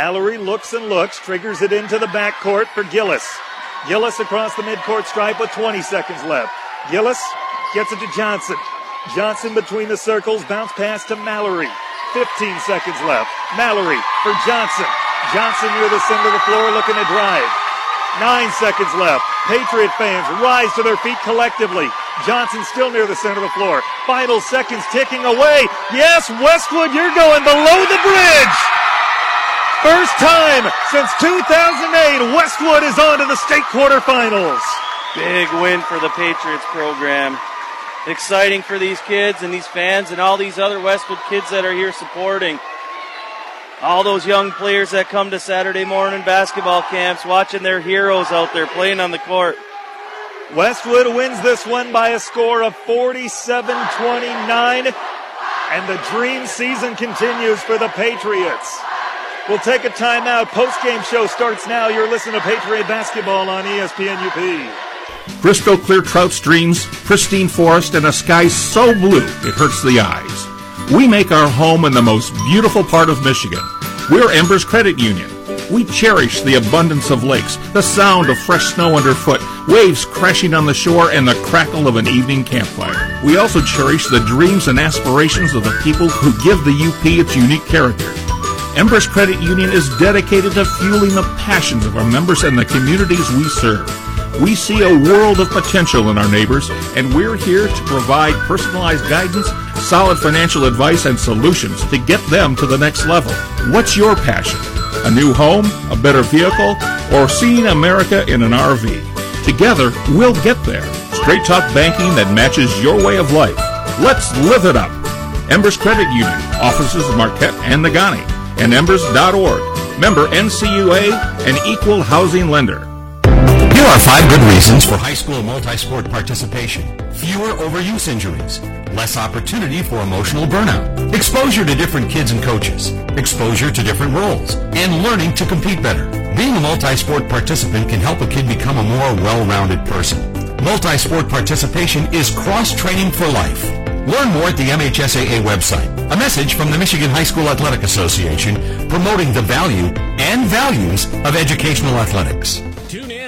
Mallory looks and looks, triggers it into the backcourt for Gillis. Gillis across the midcourt stripe with 20 seconds left. Gillis gets it to Johnson. Johnson between the circles, bounce pass to Mallory. 15 seconds left. Mallory for Johnson. Johnson near the center of the floor looking to drive. Nine seconds left. Patriot fans rise to their feet collectively. Johnson still near the center of the floor. Final seconds ticking away. Yes, Westwood, you're going below the bridge. First time since 2008, Westwood is on to the state quarterfinals. Big win for the Patriots program. Exciting for these kids and these fans and all these other Westwood kids that are here supporting. All those young players that come to Saturday morning basketball camps, watching their heroes out there playing on the court. Westwood wins this one by a score of 47 29, and the dream season continues for the Patriots. We'll take a timeout. Post game show starts now. You're listening to Patriot Basketball on ESPN UP. Crystal clear trout streams, pristine forest, and a sky so blue it hurts the eyes. We make our home in the most beautiful part of Michigan. We're Embers Credit Union. We cherish the abundance of lakes, the sound of fresh snow underfoot, waves crashing on the shore, and the crackle of an evening campfire. We also cherish the dreams and aspirations of the people who give the UP its unique character. Embers Credit Union is dedicated to fueling the passions of our members and the communities we serve. We see a world of potential in our neighbors, and we're here to provide personalized guidance, solid financial advice, and solutions to get them to the next level. What's your passion? A new home, a better vehicle, or seeing America in an RV? Together, we'll get there. Straight talk banking that matches your way of life. Let's live it up. Embers Credit Union, offices of Marquette and Negaunee, and embers.org. Member NCUA, an equal housing lender. Here are five good reasons for high school multi-sport participation. Fewer overuse injuries, less opportunity for emotional burnout, exposure to different kids and coaches, exposure to different roles, and learning to compete better. Being a multi-sport participant can help a kid become a more well-rounded person. Multi-sport participation is cross-training for life. Learn more at the MHSAA website. A message from the Michigan High School Athletic Association promoting the value and values of educational athletics.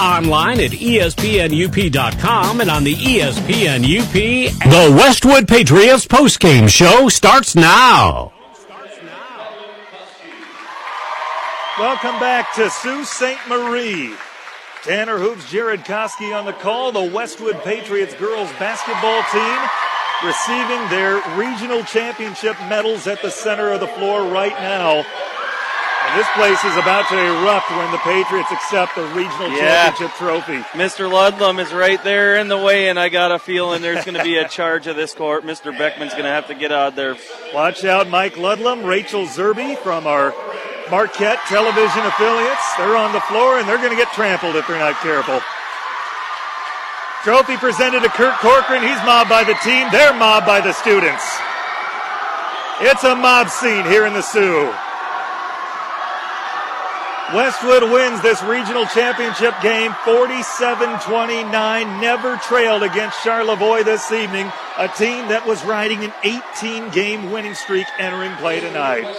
Online at ESPNUP.com and on the ESPN UP. The Westwood Patriots postgame show starts now. Welcome back to Sault Ste. Marie. Tanner Hoops, Jared Koski on the call. The Westwood Patriots girls basketball team receiving their regional championship medals at the center of the floor right now. This place is about to erupt when the Patriots accept the regional Yeah. championship trophy. Mr. Ludlam is right there in the way, and I got a feeling there's going to be a charge of this court. Mr. Beckman's going to have to get out there. Watch out, Mike Ludlam, Rachel Zerby from our Marquette television affiliates. They're on the floor and they're going to get trampled if they're not careful. Trophy presented to Kurt Corcoran. He's mobbed by the team. They're mobbed by the students. It's a mob scene here in the Soo. Westwood wins this regional championship game 47 29. Never trailed against Charlevoix this evening, a team that was riding an 18 game winning streak entering play tonight.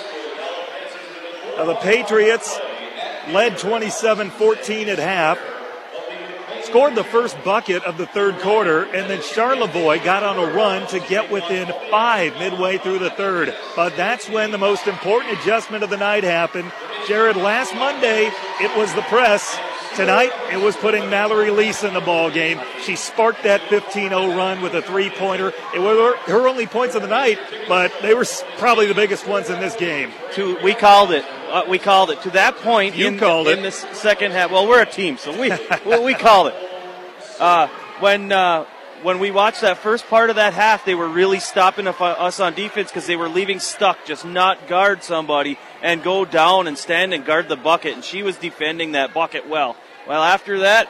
Now, the Patriots led 27 14 at half, scored the first bucket of the third quarter, and then Charlevoix got on a run to get within five midway through the third. But that's when the most important adjustment of the night happened. Jared, last Monday, it was the press. Tonight, it was putting Mallory Lease in the ball game. She sparked that 15-0 run with a three-pointer. It were her only points of the night, but they were probably the biggest ones in this game. To we called it. Uh, we called it to that point. You in, called in it. the second half. Well, we're a team, so we we, we called it. Uh, when uh, when we watched that first part of that half, they were really stopping us us on defense because they were leaving stuck, just not guard somebody and go down and stand and guard the bucket. And she was defending that bucket well. Well, after that,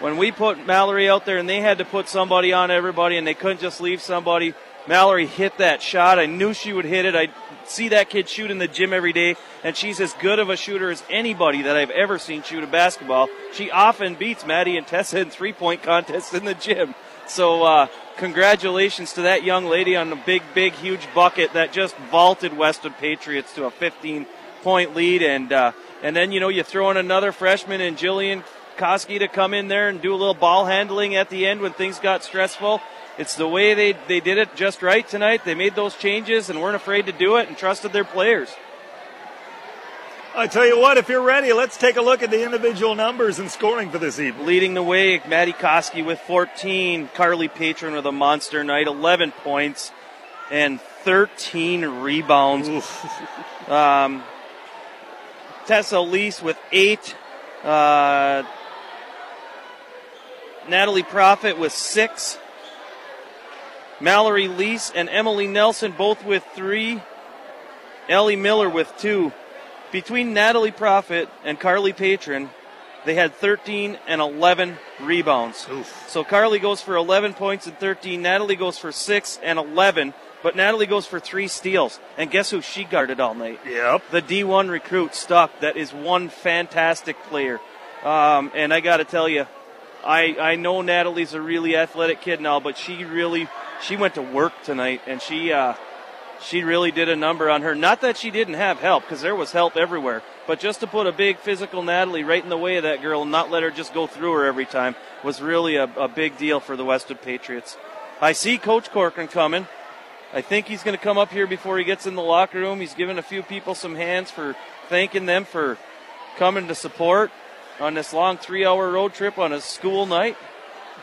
when we put Mallory out there and they had to put somebody on everybody and they couldn't just leave somebody, Mallory hit that shot. I knew she would hit it. I see that kid shoot in the gym every day, and she's as good of a shooter as anybody that I've ever seen shoot a basketball. She often beats Maddie and Tessa in three point contests in the gym. So, uh, congratulations to that young lady on the big, big, huge bucket that just vaulted Westwood Patriots to a 15 point lead. And, uh, and then, you know, you throw in another freshman and Jillian Koski to come in there and do a little ball handling at the end when things got stressful. It's the way they, they did it just right tonight. They made those changes and weren't afraid to do it and trusted their players. I tell you what, if you're ready, let's take a look at the individual numbers and scoring for this evening. Leading the way, Maddie Koski with 14, Carly Patron with a monster night, 11 points and 13 rebounds. um, Tessa Lease with eight. Uh, Natalie Profit with six. Mallory Lease and Emily Nelson both with three. Ellie Miller with two. Between Natalie Profit and Carly Patron, they had 13 and 11 rebounds. So Carly goes for 11 points and 13. Natalie goes for 6 and 11. But Natalie goes for three steals. And guess who she guarded all night? Yep. The D1 recruit, Stuck. That is one fantastic player. Um, and I got to tell you, I, I know Natalie's a really athletic kid now, but she really she went to work tonight and she uh, she really did a number on her. Not that she didn't have help, because there was help everywhere, but just to put a big physical Natalie right in the way of that girl and not let her just go through her every time was really a, a big deal for the Westwood Patriots. I see Coach Corcoran coming. I think he's going to come up here before he gets in the locker room. He's giving a few people some hands for thanking them for coming to support on this long three hour road trip on a school night.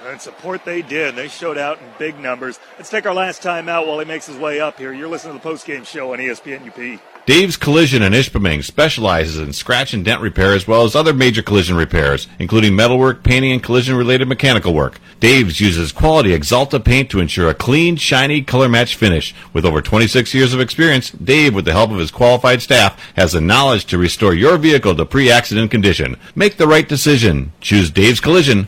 And support they did. They showed out in big numbers. Let's take our last time out while he makes his way up here. You're listening to the postgame show on ESPN UP. Dave's Collision in Ishpeming specializes in scratch and dent repair as well as other major collision repairs, including metalwork, painting, and collision related mechanical work. Dave's uses quality Axalta paint to ensure a clean, shiny, color match finish. With over 26 years of experience, Dave, with the help of his qualified staff, has the knowledge to restore your vehicle to pre accident condition. Make the right decision. Choose Dave's Collision.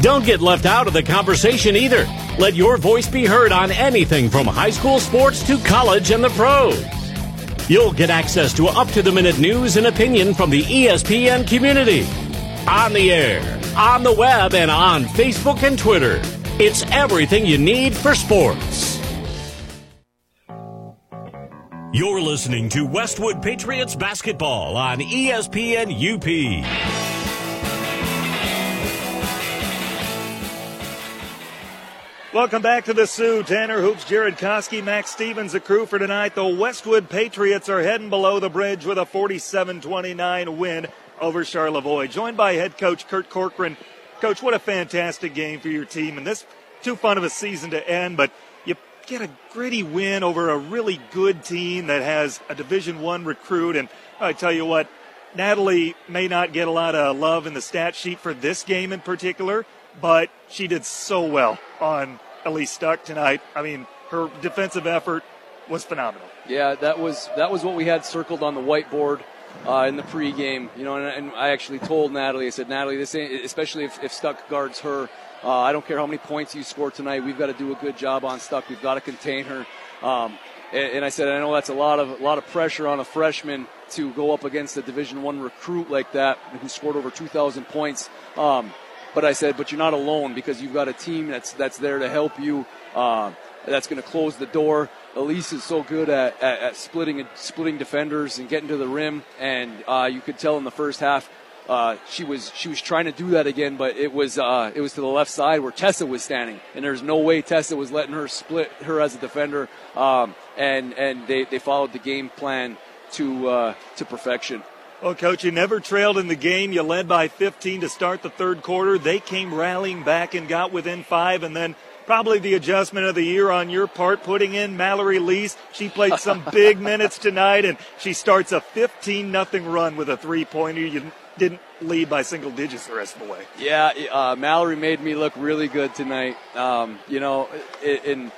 Don't get left out of the conversation either. Let your voice be heard on anything from high school sports to college and the pros. You'll get access to up to the minute news and opinion from the ESPN community. On the air, on the web, and on Facebook and Twitter. It's everything you need for sports. You're listening to Westwood Patriots basketball on ESPN UP. Welcome back to the Soo. Tanner Hoops, Jared Koski, Max Stevens, the crew for tonight. The Westwood Patriots are heading below the bridge with a 47-29 win over Charlevoix. Joined by head coach Kurt Corcoran. Coach, what a fantastic game for your team. And this too fun of a season to end, but you get a gritty win over a really good team that has a Division One recruit. And I tell you what, Natalie may not get a lot of love in the stat sheet for this game in particular, but she did so well on Elise Stuck tonight. I mean, her defensive effort was phenomenal. Yeah, that was that was what we had circled on the whiteboard uh, in the pregame. You know, and, and, I actually told Natalie, I said, Natalie, this ain't, especially if, if Stuck guards her. Uh, I don't care how many points you score tonight. We've got to do a good job on Stuck. We've got to contain her. Um, and, and I said, I know that's a lot of a lot of pressure on a freshman to go up against a Division One recruit like that who scored over 2,000 points. Um, but I said, but you're not alone because you've got a team that's that's there to help you. Uh, that's going to close the door. Elise is so good at, at, at, splitting splitting defenders and getting to the rim, and uh, you could tell in the first half uh, she was she was trying to do that again, but it was uh, it was to the left side where Tessa was standing, and there's no way Tessa was letting her split her as a defender, um, and and they, they followed the game plan to uh, to perfection. Well, coach, you never trailed in the game. You led by 15 to start the third quarter. They came rallying back and got within five, and then probably the adjustment of the year on your part, putting in Mallory Lease. She played some big minutes tonight, and she starts a 15 nothing run with a three pointer. You didn't lead by single digits the rest of the way. Yeah, uh, Mallory made me look really good tonight. Um, you know, in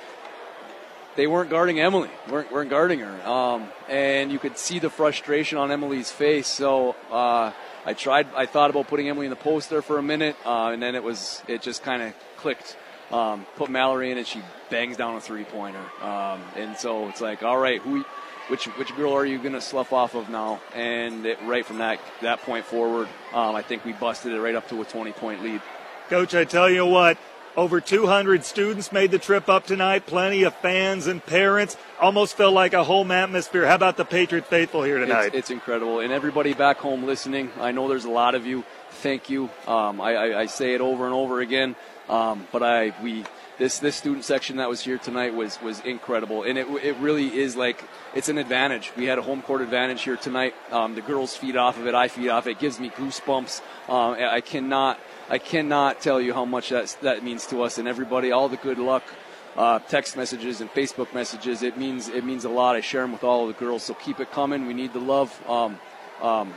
they weren't guarding Emily, weren't, weren't guarding her, um, and you could see the frustration on Emily's face. So uh, I tried, I thought about putting Emily in the post there for a minute, uh, and then it was, it just kind of clicked. Um, put Mallory in, and she bangs down a three pointer. Um, and so it's like, all right, who, which which girl are you going to slough off of now? And it, right from that that point forward, um, I think we busted it right up to a 20 point lead. Coach, I tell you what, over 200 students made the trip up tonight. Plenty of fans and parents. Almost felt like a home atmosphere. How about the Patriot faithful here tonight? It's, it's incredible. And everybody back home listening, I know there's a lot of you. Thank you. Um, I, I, I, say it over and over again. Um, but I we this this student section that was here tonight was was incredible, and it it really is like it's an advantage. We had a home court advantage here tonight. Um, the girls feed off of it. I feed off it. It gives me goosebumps. Um, I cannot. I cannot tell you how much that that means to us and everybody. All the good luck, uh, text messages and Facebook messages. It means it means a lot. I share them with all of the girls. So keep it coming. We need the love. Um, um,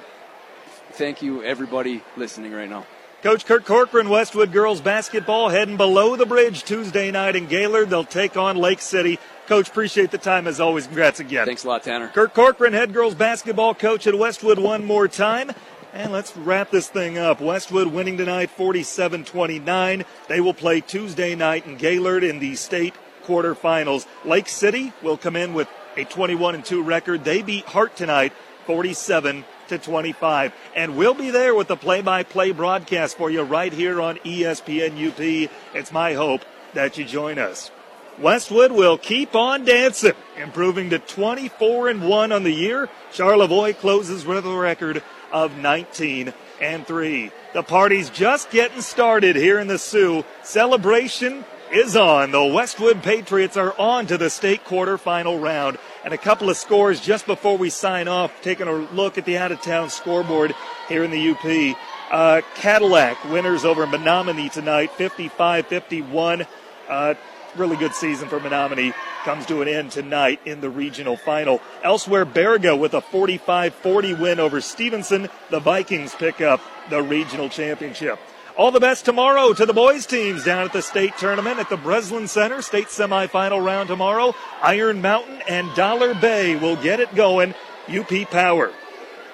thank you, everybody listening right now. Coach Kurt Corcoran, Westwood girls basketball heading below the bridge Tuesday night in Gaylord. They'll take on Lake City. Coach, appreciate the time as always. Congrats again. Thanks a lot, Tanner. Kurt Corcoran, head girls basketball coach at Westwood one more time. And let's wrap this thing up. Westwood winning tonight 47 29. They will play Tuesday night in Gaylord in the state quarterfinals. Lake City will come in with a 21 2 record. They beat Hart tonight 47 to 25. And we'll be there with the play by play broadcast for you right here on ESPN UP. It's my hope that you join us. Westwood will keep on dancing, improving to 24 and 1 on the year. Charlevoix closes with a record of 19 and 3. The party's just getting started here in the Soo. Celebration is on. The Westwood Patriots are on to the state quarterfinal round. And a couple of scores just before we sign off, taking a look at the out of town scoreboard here in the UP. Uh, Cadillac winners over Menominee tonight, 55 51. Uh, really good season for Menominee comes to an end tonight in the regional final. Elsewhere, Baraga with a 45 40 win over Stevenson. The Vikings pick up the regional championship. All the best tomorrow to the boys teams down at the state tournament at the Breslin Center. State semifinal round tomorrow. Iron Mountain and Dollar Bay will get it going. UP Power.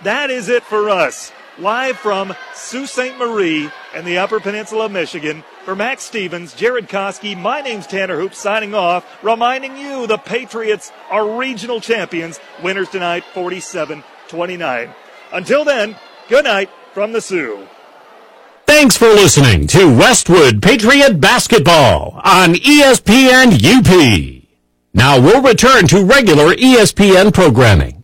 That is it for us. Live from Sault Ste. Marie and the Upper Peninsula of Michigan. For Max Stevens, Jared Koski, my name's Tanner Hoop signing off, reminding you the Patriots are regional champions. Winners tonight 47 29. Until then, good night from the Soo. Thanks for listening to Westwood Patriot Basketball on ESPN UP. Now we'll return to regular ESPN programming.